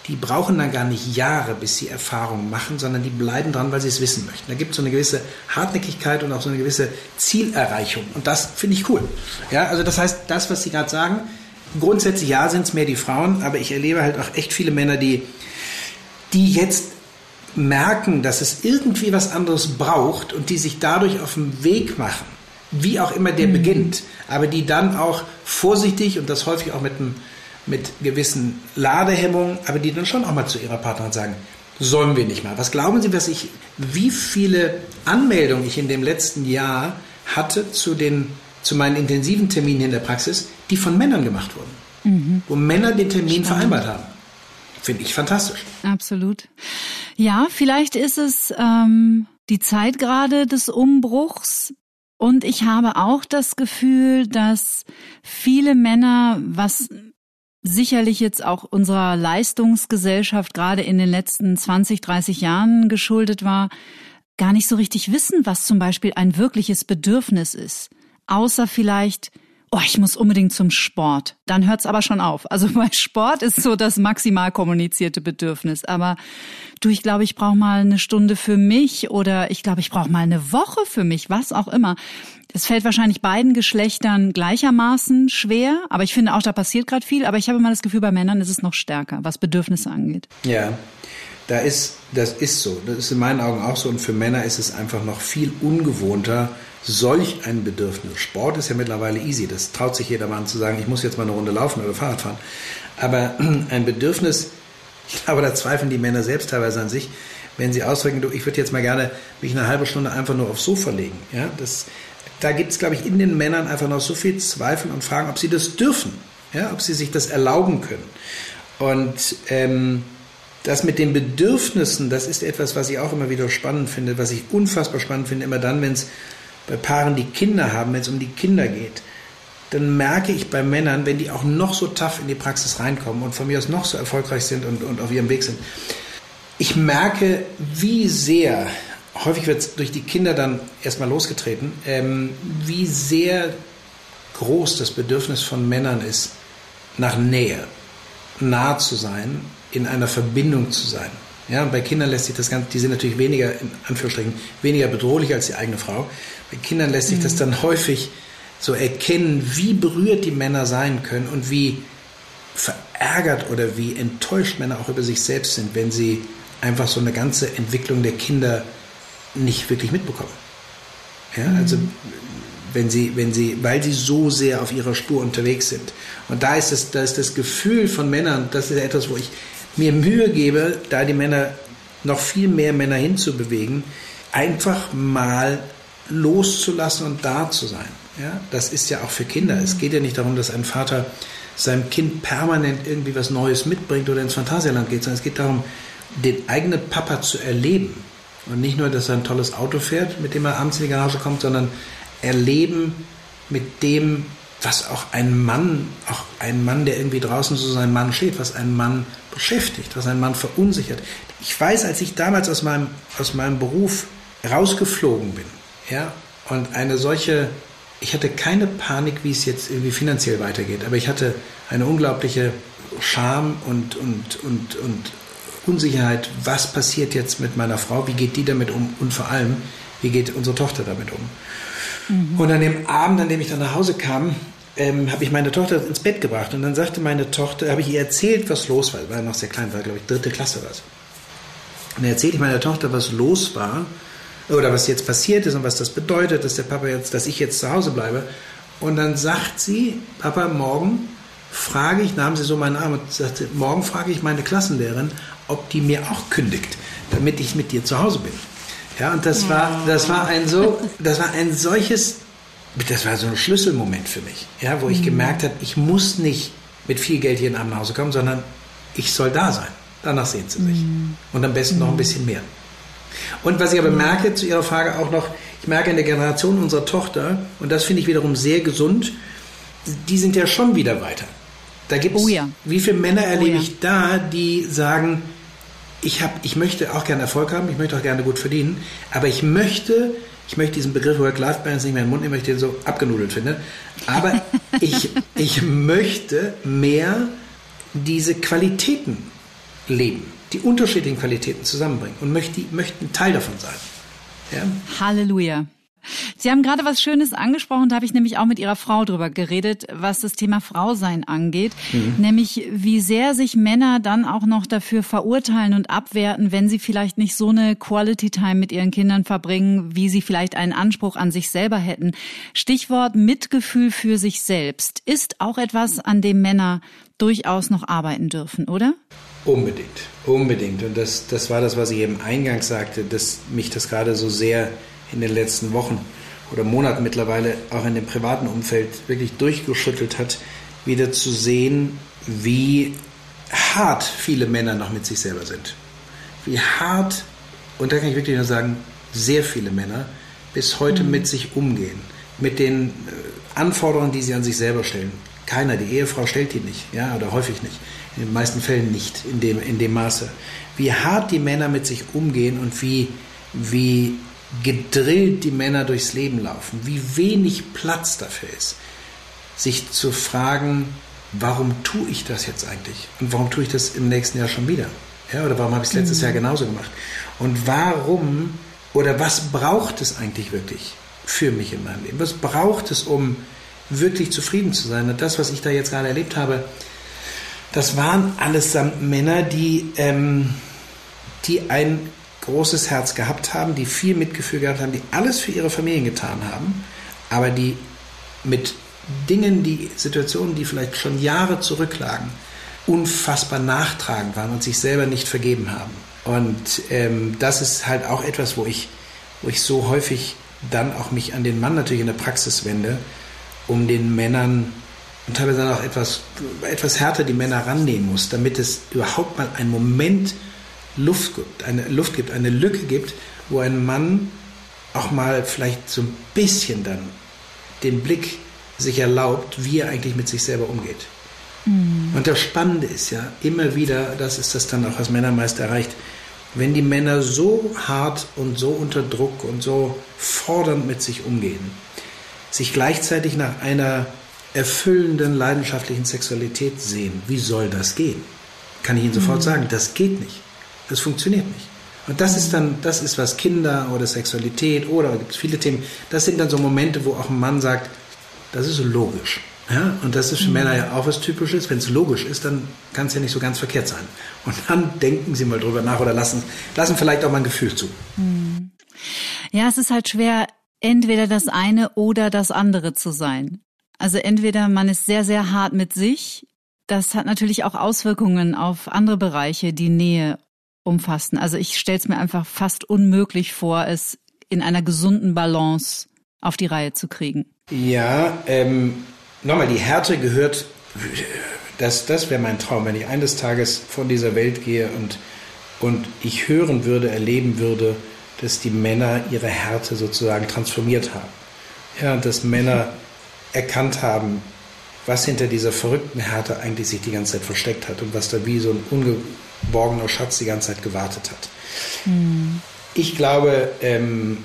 die brauchen dann gar nicht Jahre, bis sie Erfahrungen machen, sondern die bleiben dran, weil sie es wissen möchten. Da gibt es so eine gewisse Hartnäckigkeit und auch so eine gewisse Zielerreichung. Und das finde ich cool. Ja, also das heißt, das, was Sie gerade sagen, grundsätzlich ja, sind es mehr die Frauen, aber ich erlebe halt auch echt viele Männer, die, die jetzt merken, dass es irgendwie was anderes braucht und die sich dadurch auf den Weg machen, wie auch immer der mhm. beginnt, aber die dann auch vorsichtig und das häufig auch mit einem mit gewissen Ladehemmungen, aber die dann schon auch mal zu ihrer Partnerin sagen, sollen wir nicht mal. Was glauben Sie, was ich, wie viele Anmeldungen ich in dem letzten Jahr hatte zu den, zu meinen intensiven Terminen in der Praxis, die von Männern gemacht wurden, mhm. wo Männer den Termin Spannend. vereinbart haben. Finde ich fantastisch. Absolut. Ja, vielleicht ist es ähm, die Zeit gerade des Umbruchs. Und ich habe auch das Gefühl, dass viele Männer, was sicherlich jetzt auch unserer Leistungsgesellschaft gerade in den letzten 20, 30 Jahren geschuldet war, gar nicht so richtig wissen, was zum Beispiel ein wirkliches Bedürfnis ist. Außer vielleicht, oh, ich muss unbedingt zum Sport. Dann hört's aber schon auf. Also bei Sport ist so das maximal kommunizierte Bedürfnis. Aber du, ich glaube, ich brauche mal eine Stunde für mich oder ich glaube, ich brauche mal eine Woche für mich, was auch immer. Es fällt wahrscheinlich beiden Geschlechtern gleichermaßen schwer, aber ich finde auch, da passiert gerade viel. Aber ich habe immer das Gefühl, bei Männern ist es noch stärker, was Bedürfnisse angeht. Ja, da ist, das ist so. Das ist in meinen Augen auch so. Und für Männer ist es einfach noch viel ungewohnter, solch ein Bedürfnis. Sport ist ja mittlerweile easy. Das traut sich jeder Mann zu sagen, ich muss jetzt mal eine Runde laufen oder Fahrrad fahren. Aber ein Bedürfnis, ich glaube, da zweifeln die Männer selbst teilweise an sich, wenn sie ausdrücken, du, ich würde jetzt mal gerne mich eine halbe Stunde einfach nur aufs Sofa legen. Ja, das, da gibt es, glaube ich, in den Männern einfach noch so viel Zweifel und Fragen, ob sie das dürfen, ja, ob sie sich das erlauben können. Und ähm, das mit den Bedürfnissen, das ist etwas, was ich auch immer wieder spannend finde, was ich unfassbar spannend finde, immer dann, wenn es bei Paaren, die Kinder haben, wenn es um die Kinder geht, dann merke ich bei Männern, wenn die auch noch so tough in die Praxis reinkommen und von mir aus noch so erfolgreich sind und, und auf ihrem Weg sind, ich merke, wie sehr häufig wird es durch die Kinder dann erstmal losgetreten, ähm, wie sehr groß das Bedürfnis von Männern ist, nach Nähe, nah zu sein, in einer Verbindung zu sein. Ja, bei Kindern lässt sich das Ganze, die sind natürlich weniger, in Anführungsstrichen, weniger bedrohlich als die eigene Frau. Bei Kindern lässt sich das mhm. dann häufig so erkennen, wie berührt die Männer sein können und wie verärgert oder wie enttäuscht Männer auch über sich selbst sind, wenn sie einfach so eine ganze Entwicklung der Kinder nicht wirklich mitbekommen. Ja, mhm. also wenn sie, wenn sie, weil sie so sehr auf ihrer Spur unterwegs sind. Und da ist das, da ist das Gefühl von Männern, das ist etwas, wo ich mir Mühe gebe, da die Männer noch viel mehr Männer hinzubewegen, einfach mal loszulassen und da zu sein. Ja, das ist ja auch für Kinder. Es geht ja nicht darum, dass ein Vater seinem Kind permanent irgendwie was Neues mitbringt oder ins Phantasialand geht, sondern es geht darum, den eigenen Papa zu erleben. Und nicht nur, dass er ein tolles Auto fährt, mit dem er abends in die Garage kommt, sondern erleben mit dem, was auch ein Mann, auch ein Mann, der irgendwie draußen zu seinem Mann steht, was ein Mann beschäftigt, was ein Mann verunsichert. Ich weiß, als ich damals aus meinem, aus meinem Beruf rausgeflogen bin, ja, und eine solche, ich hatte keine Panik, wie es jetzt irgendwie finanziell weitergeht, aber ich hatte eine unglaubliche Scham und, und, und, und Unsicherheit, was passiert jetzt mit meiner Frau, wie geht die damit um und vor allem, wie geht unsere Tochter damit um. Mhm. Und an dem Abend, an dem ich dann nach Hause kam, ähm, habe ich meine Tochter ins Bett gebracht und dann sagte meine Tochter, habe ich ihr erzählt, was los war, war noch sehr klein, war glaube ich dritte Klasse was. Und dann erzähle ich meiner Tochter, was los war oder was jetzt passiert ist und was das bedeutet, dass der Papa jetzt, dass ich jetzt zu Hause bleibe. Und dann sagt sie, Papa, morgen frage ich, nahm sie so meinen Arm und sagte, morgen frage ich meine Klassenlehrerin, ob die mir auch kündigt, damit ich mit dir zu Hause bin. Ja, und das war, das war ein so, das war ein solches, das war so ein Schlüsselmoment für mich, ja, wo ich mhm. gemerkt habe, ich muss nicht mit viel Geld hier nach Hause kommen, sondern ich soll da sein. Danach sehen sie sich. Mhm. Und am besten noch ein bisschen mehr. Und was ich aber merke zu Ihrer Frage auch noch, ich merke in der Generation unserer Tochter, und das finde ich wiederum sehr gesund, die sind ja schon wieder weiter. Da gibt oh ja. wie viele Männer erlebe oh ja. ich da, die sagen, ich, hab, ich möchte auch gerne Erfolg haben, ich möchte auch gerne gut verdienen, aber ich möchte, ich möchte diesen Begriff Work-Life-Balance nicht mehr in den Mund nehmen, weil ich den so abgenudelt finde, aber ich, ich möchte mehr diese Qualitäten leben, die unterschiedlichen Qualitäten zusammenbringen und möchte, möchte ein Teil davon sein. Ja? Halleluja. Sie haben gerade was Schönes angesprochen, da habe ich nämlich auch mit Ihrer Frau drüber geredet, was das Thema Frausein angeht, mhm. nämlich wie sehr sich Männer dann auch noch dafür verurteilen und abwerten, wenn sie vielleicht nicht so eine Quality Time mit ihren Kindern verbringen, wie sie vielleicht einen Anspruch an sich selber hätten. Stichwort Mitgefühl für sich selbst ist auch etwas, an dem Männer durchaus noch arbeiten dürfen, oder? Unbedingt, unbedingt. Und das, das war das, was ich eben eingangs sagte, dass mich das gerade so sehr in den letzten Wochen oder Monaten mittlerweile auch in dem privaten Umfeld wirklich durchgeschüttelt hat, wieder zu sehen, wie hart viele Männer noch mit sich selber sind. Wie hart, und da kann ich wirklich nur sagen, sehr viele Männer bis heute mhm. mit sich umgehen, mit den äh, Anforderungen, die sie an sich selber stellen. Keiner, die Ehefrau stellt die nicht, ja, oder häufig nicht. In den meisten Fällen nicht in dem, in dem Maße. Wie hart die Männer mit sich umgehen und wie, wie gedrillt die Männer durchs Leben laufen, wie wenig Platz dafür ist, sich zu fragen, warum tue ich das jetzt eigentlich? Und warum tue ich das im nächsten Jahr schon wieder? Ja, oder warum habe ich es letztes mhm. Jahr genauso gemacht? Und warum oder was braucht es eigentlich wirklich für mich in meinem Leben? Was braucht es, um wirklich zufrieden zu sein? Und das, was ich da jetzt gerade erlebt habe, das waren allesamt Männer, die, ähm, die ein großes Herz gehabt haben, die viel Mitgefühl gehabt haben, die alles für ihre Familien getan haben, aber die mit Dingen, die Situationen, die vielleicht schon Jahre zurücklagen, unfassbar nachtragend waren und sich selber nicht vergeben haben. Und ähm, das ist halt auch etwas, wo ich, wo ich so häufig dann auch mich an den Mann natürlich in der Praxis wende, um den Männern und teilweise dann auch etwas, etwas härter die Männer rannehmen muss, damit es überhaupt mal einen Moment Luft gibt, eine Luft gibt, eine Lücke gibt, wo ein Mann auch mal vielleicht so ein bisschen dann den Blick sich erlaubt, wie er eigentlich mit sich selber umgeht. Mhm. Und das Spannende ist ja immer wieder, das ist das dann auch, was Männer meist erreicht, wenn die Männer so hart und so unter Druck und so fordernd mit sich umgehen, sich gleichzeitig nach einer erfüllenden, leidenschaftlichen Sexualität sehen, wie soll das gehen? Kann ich Ihnen sofort mhm. sagen, das geht nicht. Das funktioniert nicht. Und das ist dann, das ist was Kinder oder Sexualität oder gibt es viele Themen, das sind dann so Momente, wo auch ein Mann sagt, das ist logisch. Ja, und das ist für mhm. Männer ja auch was Typisches. Wenn es logisch ist, dann kann es ja nicht so ganz verkehrt sein. Und dann denken sie mal drüber nach oder lassen, lassen vielleicht auch mal ein Gefühl zu. Mhm. Ja, es ist halt schwer, entweder das eine oder das andere zu sein. Also entweder man ist sehr, sehr hart mit sich. Das hat natürlich auch Auswirkungen auf andere Bereiche, die Nähe umfassen. Also ich stelle es mir einfach fast unmöglich vor, es in einer gesunden Balance auf die Reihe zu kriegen. Ja, ähm, nochmal, die Härte gehört, das, das wäre mein Traum, wenn ich eines Tages von dieser Welt gehe und, und ich hören würde, erleben würde, dass die Männer ihre Härte sozusagen transformiert haben. Ja, dass Männer erkannt haben, was hinter dieser verrückten Härte eigentlich sich die ganze Zeit versteckt hat und was da wie so ein unge borgener Schatz die ganze Zeit gewartet hat. Mhm. Ich glaube, ähm,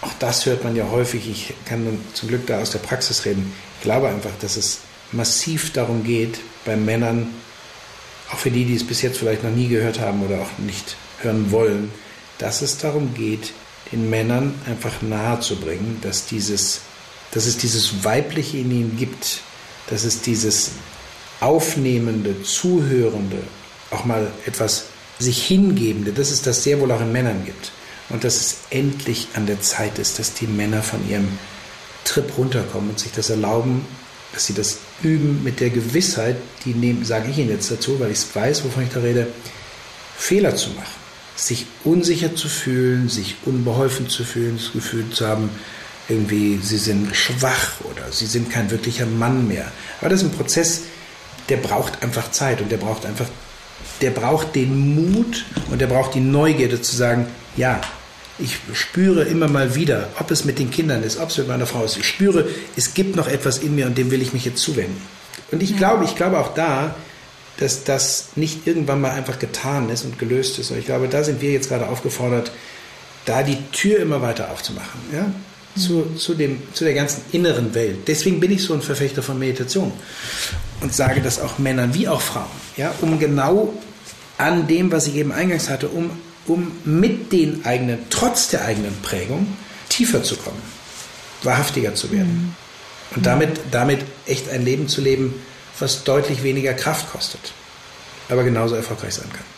auch das hört man ja häufig, ich kann zum Glück da aus der Praxis reden, ich glaube einfach, dass es massiv darum geht, bei Männern, auch für die, die es bis jetzt vielleicht noch nie gehört haben oder auch nicht hören wollen, dass es darum geht, den Männern einfach nahezubringen, dass, dieses, dass es dieses Weibliche in ihnen gibt, dass es dieses aufnehmende, zuhörende, auch mal etwas sich hingebende, dass es das sehr wohl auch in Männern gibt. Und dass es endlich an der Zeit ist, dass die Männer von ihrem Trip runterkommen und sich das erlauben, dass sie das üben mit der Gewissheit, die nehmen, sage ich Ihnen jetzt dazu, weil ich weiß, wovon ich da rede, Fehler zu machen, sich unsicher zu fühlen, sich unbeholfen zu fühlen, das Gefühl zu haben, irgendwie sie sind schwach oder sie sind kein wirklicher Mann mehr. Aber das ist ein Prozess, der braucht einfach Zeit und der braucht einfach, der braucht den Mut und der braucht die Neugierde zu sagen, ja, ich spüre immer mal wieder, ob es mit den Kindern ist, ob es mit meiner Frau ist. Ich spüre, es gibt noch etwas in mir und dem will ich mich jetzt zuwenden. Und ich ja. glaube, ich glaube auch da, dass das nicht irgendwann mal einfach getan ist und gelöst ist. Und ich glaube, da sind wir jetzt gerade aufgefordert, da die Tür immer weiter aufzumachen. Ja? Zu, zu, dem, zu der ganzen inneren Welt. Deswegen bin ich so ein Verfechter von Meditation und sage das auch Männern wie auch Frauen, ja, um genau an dem, was ich eben eingangs hatte, um um mit den eigenen, trotz der eigenen Prägung, tiefer zu kommen, wahrhaftiger zu werden. Mhm. Und damit, damit echt ein Leben zu leben, was deutlich weniger Kraft kostet, aber genauso erfolgreich sein kann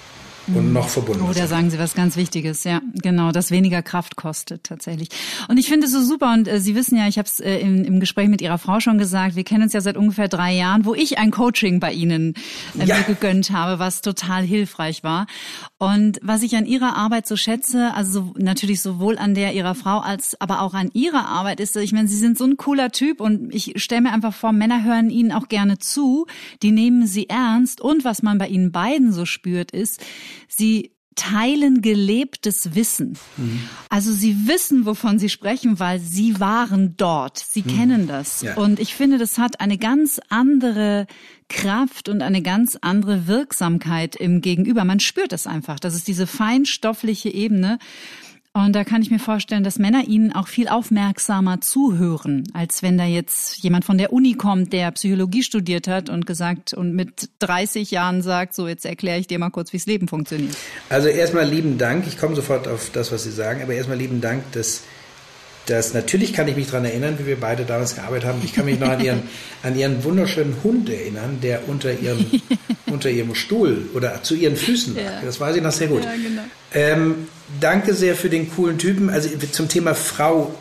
und noch verbunden. Oh, da sagen Sie was ganz Wichtiges, ja, genau, das weniger Kraft kostet tatsächlich. Und ich finde es so super und äh, Sie wissen ja, ich habe es äh, im, im, Gespräch mit Ihrer Frau schon gesagt, wir kennen uns ja seit ungefähr drei Jahren, wo ich ein Coaching bei Ihnen äh, ja. mir gegönnt habe, was total hilfreich war. Und was ich an Ihrer Arbeit so schätze, also so, natürlich sowohl an der Ihrer Frau als aber auch an Ihrer Arbeit ist, ich meine, Sie sind so ein cooler Typ und ich stelle mir einfach vor, Männer hören Ihnen auch gerne zu, die nehmen Sie ernst und was man bei Ihnen beiden so spürt ist, Sie teilen gelebtes Wissen. Mhm. Also sie wissen, wovon sie sprechen, weil sie waren dort. Sie mhm. kennen das. Ja. Und ich finde, das hat eine ganz andere Kraft und eine ganz andere Wirksamkeit im Gegenüber. Man spürt es einfach. Das ist diese feinstoffliche Ebene. Und da kann ich mir vorstellen, dass Männer ihnen auch viel aufmerksamer zuhören, als wenn da jetzt jemand von der Uni kommt, der Psychologie studiert hat und gesagt und mit 30 Jahren sagt, so jetzt erkläre ich dir mal kurz, wie das Leben funktioniert. Also erstmal lieben Dank. Ich komme sofort auf das, was Sie sagen, aber erstmal lieben Dank, dass das, natürlich kann ich mich daran erinnern, wie wir beide damals gearbeitet haben. Ich kann mich noch an ihren, an ihren wunderschönen Hund erinnern, der unter ihrem, unter ihrem Stuhl oder zu ihren Füßen lag. Ja. Das weiß ich noch sehr gut. Ja, genau. ähm, danke sehr für den coolen Typen. Also zum Thema Frau,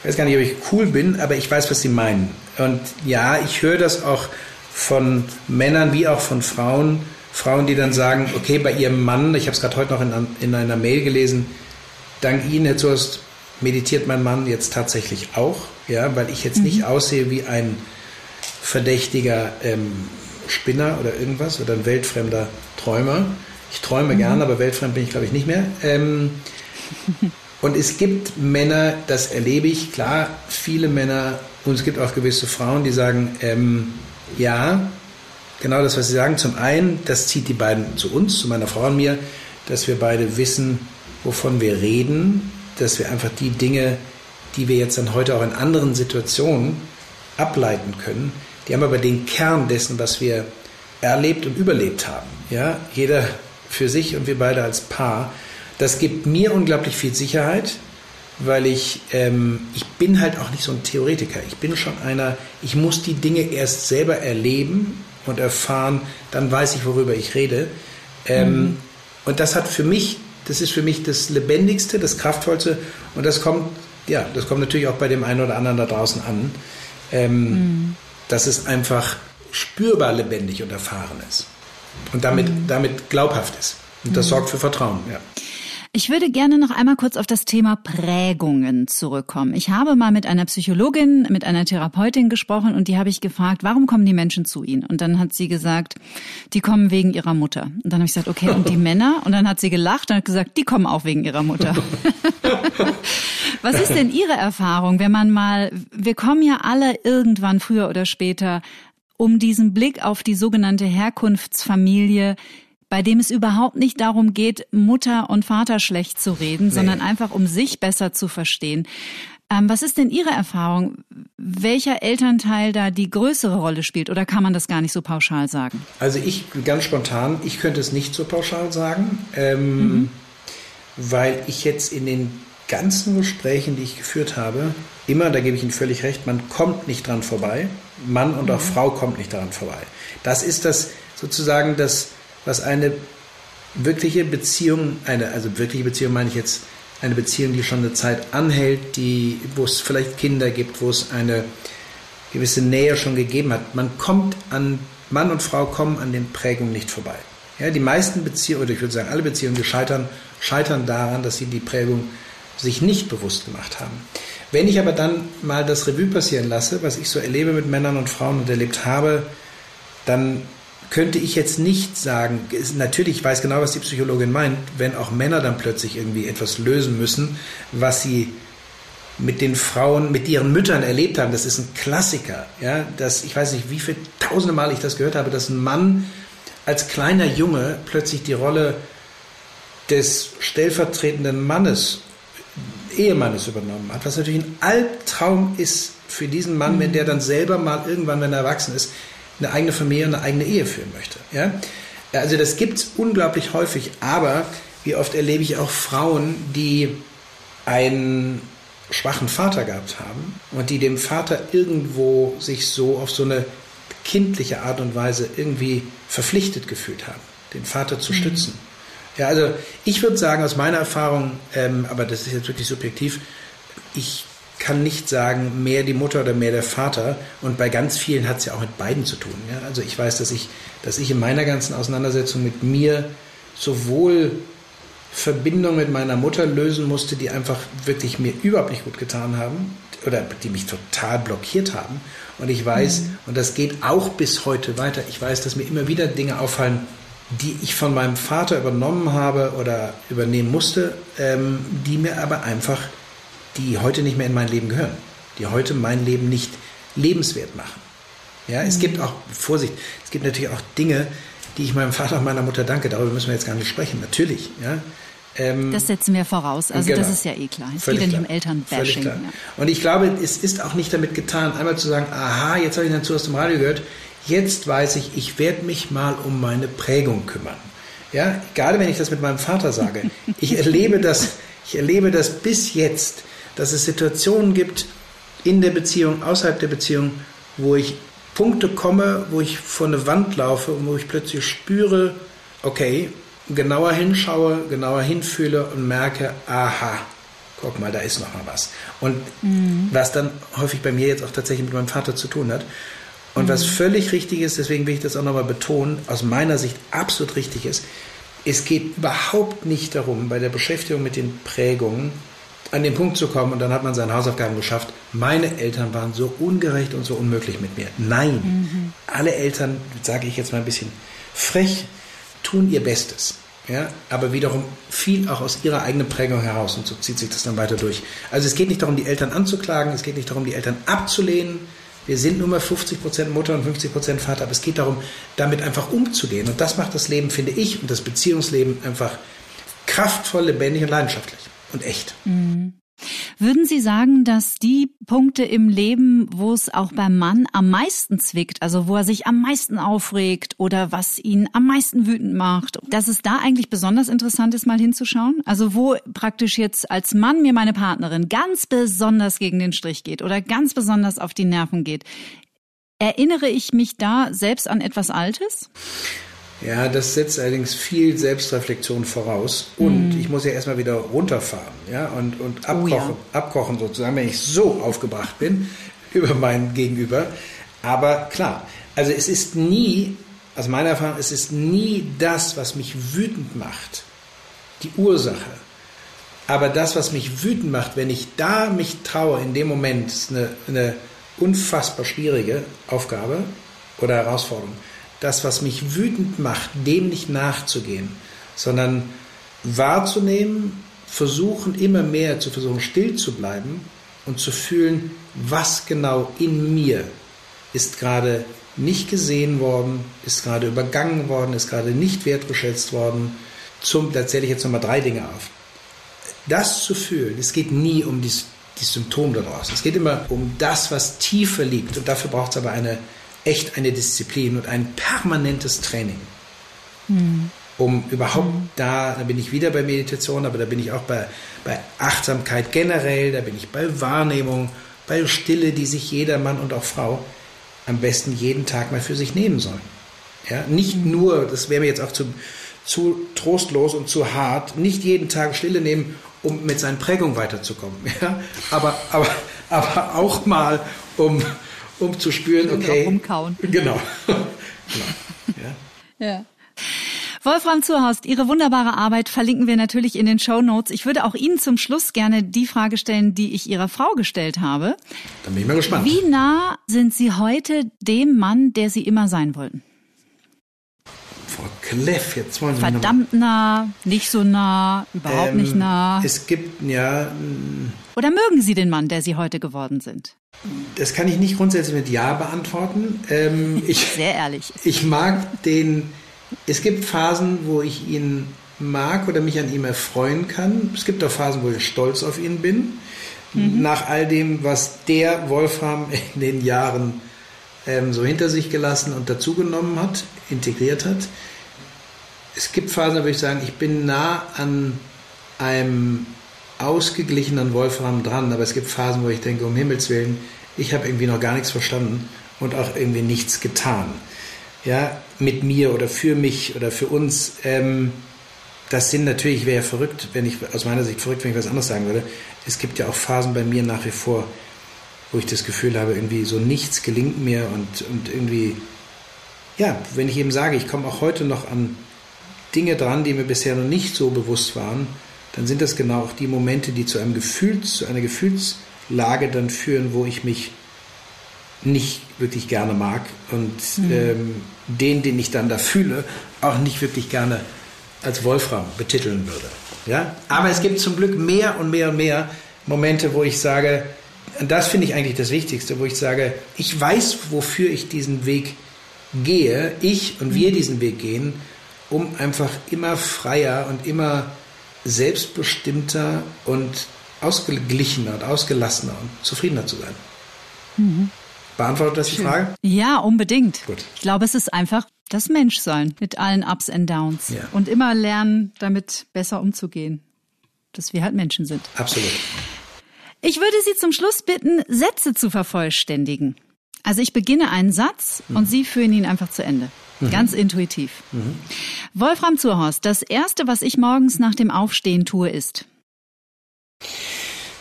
ich weiß gar nicht, ob ich cool bin, aber ich weiß, was Sie meinen. Und ja, ich höre das auch von Männern wie auch von Frauen. Frauen, die dann sagen, okay, bei ihrem Mann, ich habe es gerade heute noch in, in einer Mail gelesen, dank Ihnen, Herr Zurst, meditiert mein Mann jetzt tatsächlich auch, ja, weil ich jetzt mhm. nicht aussehe wie ein verdächtiger ähm, Spinner oder irgendwas oder ein weltfremder Träumer. Ich träume mhm. gern, aber weltfremd bin ich, glaube ich, nicht mehr. Ähm, und es gibt Männer, das erlebe ich, klar, viele Männer, und es gibt auch gewisse Frauen, die sagen, ähm, ja, genau das, was sie sagen. Zum einen, das zieht die beiden zu uns, zu meiner Frau und mir, dass wir beide wissen, wovon wir reden, dass wir einfach die Dinge, die wir jetzt dann heute auch in anderen Situationen ableiten können, die haben aber den Kern dessen, was wir erlebt und überlebt haben. Ja, jeder für sich und wir beide als Paar. Das gibt mir unglaublich viel Sicherheit, weil ich, ähm, ich bin halt auch nicht so ein Theoretiker. Ich bin schon einer, ich muss die Dinge erst selber erleben und erfahren, dann weiß ich, worüber ich rede. Ähm, mhm. Und das hat für mich das ist für mich das Lebendigste, das Kraftvollste. Und das kommt, ja, das kommt natürlich auch bei dem einen oder anderen da draußen an, ähm, mhm. dass es einfach spürbar lebendig und erfahren ist. Und damit, mhm. damit glaubhaft ist. Und das mhm. sorgt für Vertrauen, ja. Ich würde gerne noch einmal kurz auf das Thema Prägungen zurückkommen. Ich habe mal mit einer Psychologin, mit einer Therapeutin gesprochen und die habe ich gefragt, warum kommen die Menschen zu Ihnen? Und dann hat sie gesagt, die kommen wegen ihrer Mutter. Und dann habe ich gesagt, okay, und die Männer? Und dann hat sie gelacht und hat gesagt, die kommen auch wegen ihrer Mutter. Was ist denn Ihre Erfahrung, wenn man mal, wir kommen ja alle irgendwann früher oder später um diesen Blick auf die sogenannte Herkunftsfamilie bei dem es überhaupt nicht darum geht, Mutter und Vater schlecht zu reden, nee. sondern einfach um sich besser zu verstehen. Ähm, was ist denn Ihre Erfahrung? Welcher Elternteil da die größere Rolle spielt oder kann man das gar nicht so pauschal sagen? Also ich ganz spontan, ich könnte es nicht so pauschal sagen, ähm, mhm. weil ich jetzt in den ganzen Gesprächen, die ich geführt habe, immer, da gebe ich Ihnen völlig recht, man kommt nicht dran vorbei. Mann und mhm. auch Frau kommt nicht daran vorbei. Das ist das sozusagen das was eine wirkliche Beziehung, eine, also wirkliche Beziehung meine ich jetzt eine Beziehung, die schon eine Zeit anhält, die, wo es vielleicht Kinder gibt, wo es eine gewisse Nähe schon gegeben hat. Man kommt an, Mann und Frau kommen an den Prägungen nicht vorbei. Ja, die meisten Beziehungen, oder ich würde sagen alle Beziehungen, die scheitern, scheitern daran, dass sie die Prägung sich nicht bewusst gemacht haben. Wenn ich aber dann mal das Revue passieren lasse, was ich so erlebe mit Männern und Frauen und erlebt habe, dann könnte ich jetzt nicht sagen, natürlich, ich weiß genau, was die Psychologin meint, wenn auch Männer dann plötzlich irgendwie etwas lösen müssen, was sie mit den Frauen, mit ihren Müttern erlebt haben. Das ist ein Klassiker. Ja, dass, ich weiß nicht, wie viele tausende Mal ich das gehört habe, dass ein Mann als kleiner Junge plötzlich die Rolle des stellvertretenden Mannes Ehemannes übernommen hat, was natürlich ein Albtraum ist für diesen Mann, wenn der dann selber mal irgendwann, wenn er erwachsen ist, eine eigene Familie und eine eigene Ehe führen möchte. Ja? Also das gibt es unglaublich häufig, aber wie oft erlebe ich auch Frauen, die einen schwachen Vater gehabt haben und die dem Vater irgendwo sich so auf so eine kindliche Art und Weise irgendwie verpflichtet gefühlt haben, den Vater zu mhm. stützen. Ja, also ich würde sagen, aus meiner Erfahrung, ähm, aber das ist jetzt wirklich subjektiv, ich kann nicht sagen, mehr die Mutter oder mehr der Vater. Und bei ganz vielen hat es ja auch mit beiden zu tun. Ja? Also ich weiß, dass ich, dass ich in meiner ganzen Auseinandersetzung mit mir sowohl Verbindungen mit meiner Mutter lösen musste, die einfach wirklich mir überhaupt nicht gut getan haben oder die mich total blockiert haben. Und ich weiß, mhm. und das geht auch bis heute weiter, ich weiß, dass mir immer wieder Dinge auffallen, die ich von meinem Vater übernommen habe oder übernehmen musste, ähm, die mir aber einfach, die heute nicht mehr in mein Leben gehören, die heute mein Leben nicht lebenswert machen. Ja, mhm. es gibt auch, Vorsicht, es gibt natürlich auch Dinge, die ich meinem Vater und meiner Mutter danke, darüber müssen wir jetzt gar nicht sprechen, natürlich. Ja. Ähm, das setzen wir voraus, also genau. das ist ja eh klar. Es Völlig geht ja nicht um Elternbashing. Ja. Und ich glaube, es ist auch nicht damit getan, einmal zu sagen, aha, jetzt habe ich dazu aus dem Radio gehört, jetzt weiß ich, ich werde mich mal um meine Prägung kümmern. Ja, gerade wenn ich das mit meinem Vater sage. Ich erlebe das, ich erlebe das bis jetzt, dass es Situationen gibt in der Beziehung, außerhalb der Beziehung, wo ich Punkte komme, wo ich vor eine Wand laufe und wo ich plötzlich spüre, okay, genauer hinschaue, genauer hinfühle und merke, aha, guck mal, da ist noch mal was. Und mhm. was dann häufig bei mir jetzt auch tatsächlich mit meinem Vater zu tun hat. Und mhm. was völlig richtig ist, deswegen will ich das auch nochmal betonen, aus meiner Sicht absolut richtig ist, es geht überhaupt nicht darum, bei der Beschäftigung mit den Prägungen an den Punkt zu kommen und dann hat man seine Hausaufgaben geschafft. Meine Eltern waren so ungerecht und so unmöglich mit mir. Nein, mhm. alle Eltern, sage ich jetzt mal ein bisschen frech, tun ihr Bestes. Ja, aber wiederum viel auch aus ihrer eigenen Prägung heraus und so zieht sich das dann weiter durch. Also es geht nicht darum, die Eltern anzuklagen, es geht nicht darum, die Eltern abzulehnen, wir sind nur mal 50 Prozent Mutter und 50 Prozent Vater, aber es geht darum, damit einfach umzugehen. Und das macht das Leben, finde ich, und das Beziehungsleben einfach kraftvoll, lebendig und leidenschaftlich und echt. Mhm. Würden Sie sagen, dass die Punkte im Leben, wo es auch beim Mann am meisten zwickt, also wo er sich am meisten aufregt oder was ihn am meisten wütend macht, dass es da eigentlich besonders interessant ist, mal hinzuschauen? Also wo praktisch jetzt als Mann mir meine Partnerin ganz besonders gegen den Strich geht oder ganz besonders auf die Nerven geht. Erinnere ich mich da selbst an etwas Altes? Ja, das setzt allerdings viel Selbstreflexion voraus. Und mm. ich muss ja erstmal wieder runterfahren, ja, und, und abkochen, oh, ja. abkochen sozusagen, wenn ich so aufgebracht bin über mein Gegenüber. Aber klar, also es ist nie, aus meiner Erfahrung, es ist nie das, was mich wütend macht, die Ursache. Aber das, was mich wütend macht, wenn ich da mich traue, in dem Moment, ist eine, eine unfassbar schwierige Aufgabe oder Herausforderung das, was mich wütend macht, dem nicht nachzugehen, sondern wahrzunehmen, versuchen immer mehr zu versuchen, still zu bleiben und zu fühlen, was genau in mir ist gerade nicht gesehen worden, ist gerade übergangen worden, ist gerade nicht wertgeschätzt worden. Zum, da zähle ich jetzt nochmal drei Dinge auf. Das zu fühlen, es geht nie um die, die Symptome daraus. Es geht immer um das, was tiefer liegt. Und dafür braucht es aber eine echt eine Disziplin und ein permanentes Training. Mhm. Um überhaupt mhm. da, da bin ich wieder bei Meditation, aber da bin ich auch bei, bei Achtsamkeit generell, da bin ich bei Wahrnehmung, bei Stille, die sich jeder Mann und auch Frau am besten jeden Tag mal für sich nehmen sollen. Ja, nicht mhm. nur, das wäre mir jetzt auch zu, zu trostlos und zu hart, nicht jeden Tag Stille nehmen, um mit seinen Prägungen weiterzukommen. Ja? Aber, aber, aber auch mal, um, um zu spüren, okay. Umkauen. Genau. genau. Ja. ja. Wolfram Zurhorst, Ihre wunderbare Arbeit verlinken wir natürlich in den Show Notes. Ich würde auch Ihnen zum Schluss gerne die Frage stellen, die ich Ihrer Frau gestellt habe. Dann bin ich mal gespannt. Wie nah sind Sie heute dem Mann, der Sie immer sein wollten? Kleff, jetzt wollen Sie Verdammt nah, nicht so nah, überhaupt ähm, nicht nah. Es gibt ja. Oder mögen Sie den Mann, der Sie heute geworden sind? Das kann ich nicht grundsätzlich mit Ja beantworten. Ähm, ich, Sehr ehrlich. Ich mag den es gibt Phasen, wo ich ihn mag oder mich an ihm erfreuen kann. Es gibt auch Phasen, wo ich stolz auf ihn bin. Mhm. Nach all dem, was der Wolfram in den Jahren ähm, so hinter sich gelassen und dazugenommen hat, integriert hat. Es gibt Phasen, da würde ich sagen, ich bin nah an einem ausgeglichenen Wolfram dran, aber es gibt Phasen, wo ich denke, um Himmels Willen, ich habe irgendwie noch gar nichts verstanden und auch irgendwie nichts getan ja, mit mir oder für mich oder für uns, ähm, das sind natürlich, wäre ja verrückt, wenn ich, aus meiner Sicht verrückt, wenn ich was anderes sagen würde. Es gibt ja auch Phasen bei mir nach wie vor, wo ich das Gefühl habe, irgendwie so nichts gelingt mir und, und irgendwie, ja, wenn ich eben sage, ich komme auch heute noch an Dinge dran, die mir bisher noch nicht so bewusst waren, dann sind das genau auch die Momente, die zu einem Gefühls, zu einer Gefühlslage dann führen, wo ich mich nicht wirklich gerne mag und mhm. ähm, den, den ich dann da fühle, auch nicht wirklich gerne als Wolfram betiteln würde. Ja? Aber es gibt zum Glück mehr und mehr und mehr Momente, wo ich sage, und das finde ich eigentlich das Wichtigste, wo ich sage, ich weiß, wofür ich diesen Weg gehe, ich und wir mhm. diesen Weg gehen, um einfach immer freier und immer selbstbestimmter und ausgeglichener und ausgelassener und zufriedener zu sein. Mhm. Beantwortet das die Frage? Ja, unbedingt. Gut. Ich glaube, es ist einfach das Menschsein mit allen Ups and Downs ja. und immer lernen, damit besser umzugehen, dass wir halt Menschen sind. Absolut. Ich würde Sie zum Schluss bitten, Sätze zu vervollständigen. Also ich beginne einen Satz mhm. und Sie führen ihn einfach zu Ende. Mhm. Ganz intuitiv. Mhm. Wolfram Zurhorst, das Erste, was ich morgens nach dem Aufstehen tue, ist?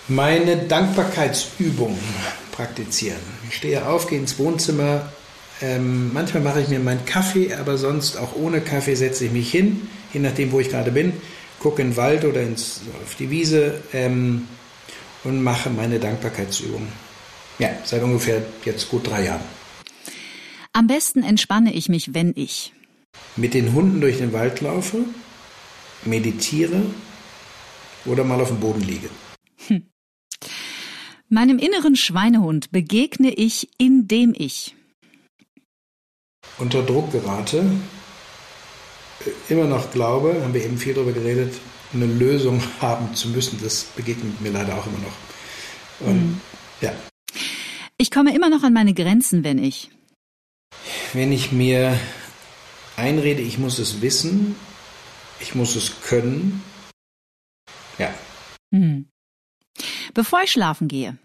Meine Dankbarkeitsübung praktizieren. Ich stehe auf, gehe ins Wohnzimmer. Ähm, manchmal mache ich mir meinen Kaffee, aber sonst auch ohne Kaffee setze ich mich hin, je nachdem, wo ich gerade bin, gucke in den Wald oder ins, auf die Wiese ähm, und mache meine Dankbarkeitsübung. Ja, seit ungefähr jetzt gut drei Jahren. Am besten entspanne ich mich, wenn ich mit den Hunden durch den Wald laufe, meditiere oder mal auf dem Boden liege. Hm. Meinem inneren Schweinehund begegne ich, indem ich unter Druck gerate, immer noch glaube, haben wir eben viel darüber geredet, eine Lösung haben zu müssen. Das begegnet mir leider auch immer noch. Und, mhm. ja. Ich komme immer noch an meine Grenzen, wenn ich. Wenn ich mir einrede, ich muss es wissen, ich muss es können. Ja. Mhm. Bevor ich schlafen gehe,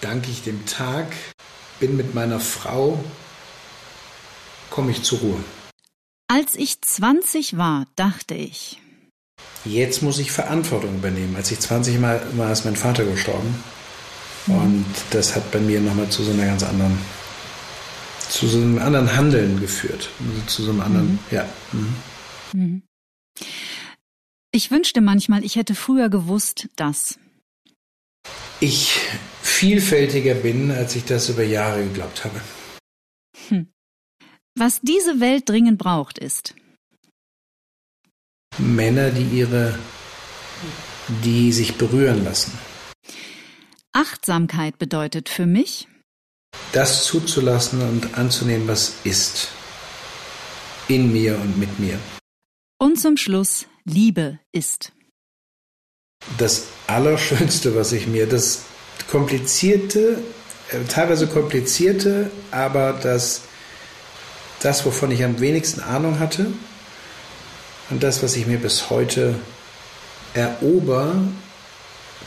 danke ich dem Tag, bin mit meiner Frau, komme ich zur Ruhe. Als ich 20 war, dachte ich. Jetzt muss ich Verantwortung übernehmen. Als ich 20 Mal war, ist mein Vater gestorben. Mhm. Und das hat bei mir nochmal zu so einer ganz anderen, zu so einem anderen Handeln geführt. Also zu so einem anderen, mhm. ja. Mhm. mhm. Ich wünschte manchmal, ich hätte früher gewusst, dass ich vielfältiger bin, als ich das über Jahre geglaubt habe. Hm. Was diese Welt dringend braucht, ist Männer, die ihre, die sich berühren lassen. Achtsamkeit bedeutet für mich, das zuzulassen und anzunehmen, was ist. In mir und mit mir. Und zum Schluss, Liebe ist das Allerschönste, was ich mir, das komplizierte, äh, teilweise komplizierte, aber das, das, wovon ich am wenigsten Ahnung hatte und das, was ich mir bis heute erober,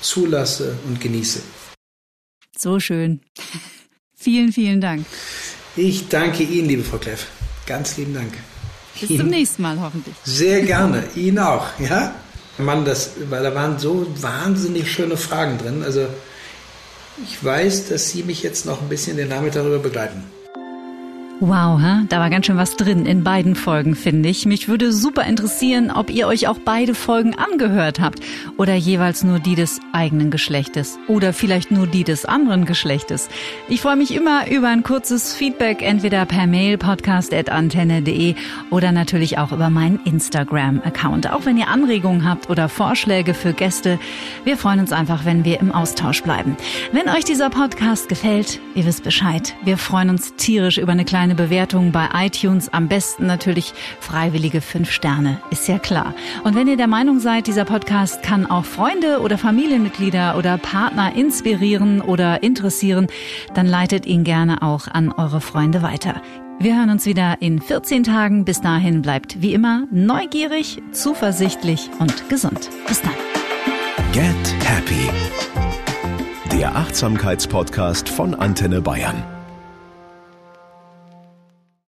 zulasse und genieße. So schön. Vielen, vielen Dank. Ich danke Ihnen, liebe Frau Kleff. Ganz lieben Dank. Bis zum nächsten Mal hoffentlich. Sehr gerne. Ihnen auch, ja? Mann, das, weil da waren so wahnsinnig schöne Fragen drin. Also ich weiß, dass Sie mich jetzt noch ein bisschen den Nachmittag darüber begleiten. Wow, ha? da war ganz schön was drin in beiden Folgen, finde ich. Mich würde super interessieren, ob ihr euch auch beide Folgen angehört habt oder jeweils nur die des eigenen Geschlechtes oder vielleicht nur die des anderen Geschlechtes. Ich freue mich immer über ein kurzes Feedback, entweder per Mail podcast.antenne.de oder natürlich auch über meinen Instagram-Account. Auch wenn ihr Anregungen habt oder Vorschläge für Gäste, wir freuen uns einfach, wenn wir im Austausch bleiben. Wenn euch dieser Podcast gefällt, ihr wisst Bescheid. Wir freuen uns tierisch über eine kleine eine Bewertung bei iTunes. Am besten natürlich freiwillige fünf Sterne, ist ja klar. Und wenn ihr der Meinung seid, dieser Podcast kann auch Freunde oder Familienmitglieder oder Partner inspirieren oder interessieren, dann leitet ihn gerne auch an eure Freunde weiter. Wir hören uns wieder in 14 Tagen. Bis dahin bleibt wie immer neugierig, zuversichtlich und gesund. Bis dann. Get Happy. Der Achtsamkeitspodcast von Antenne Bayern.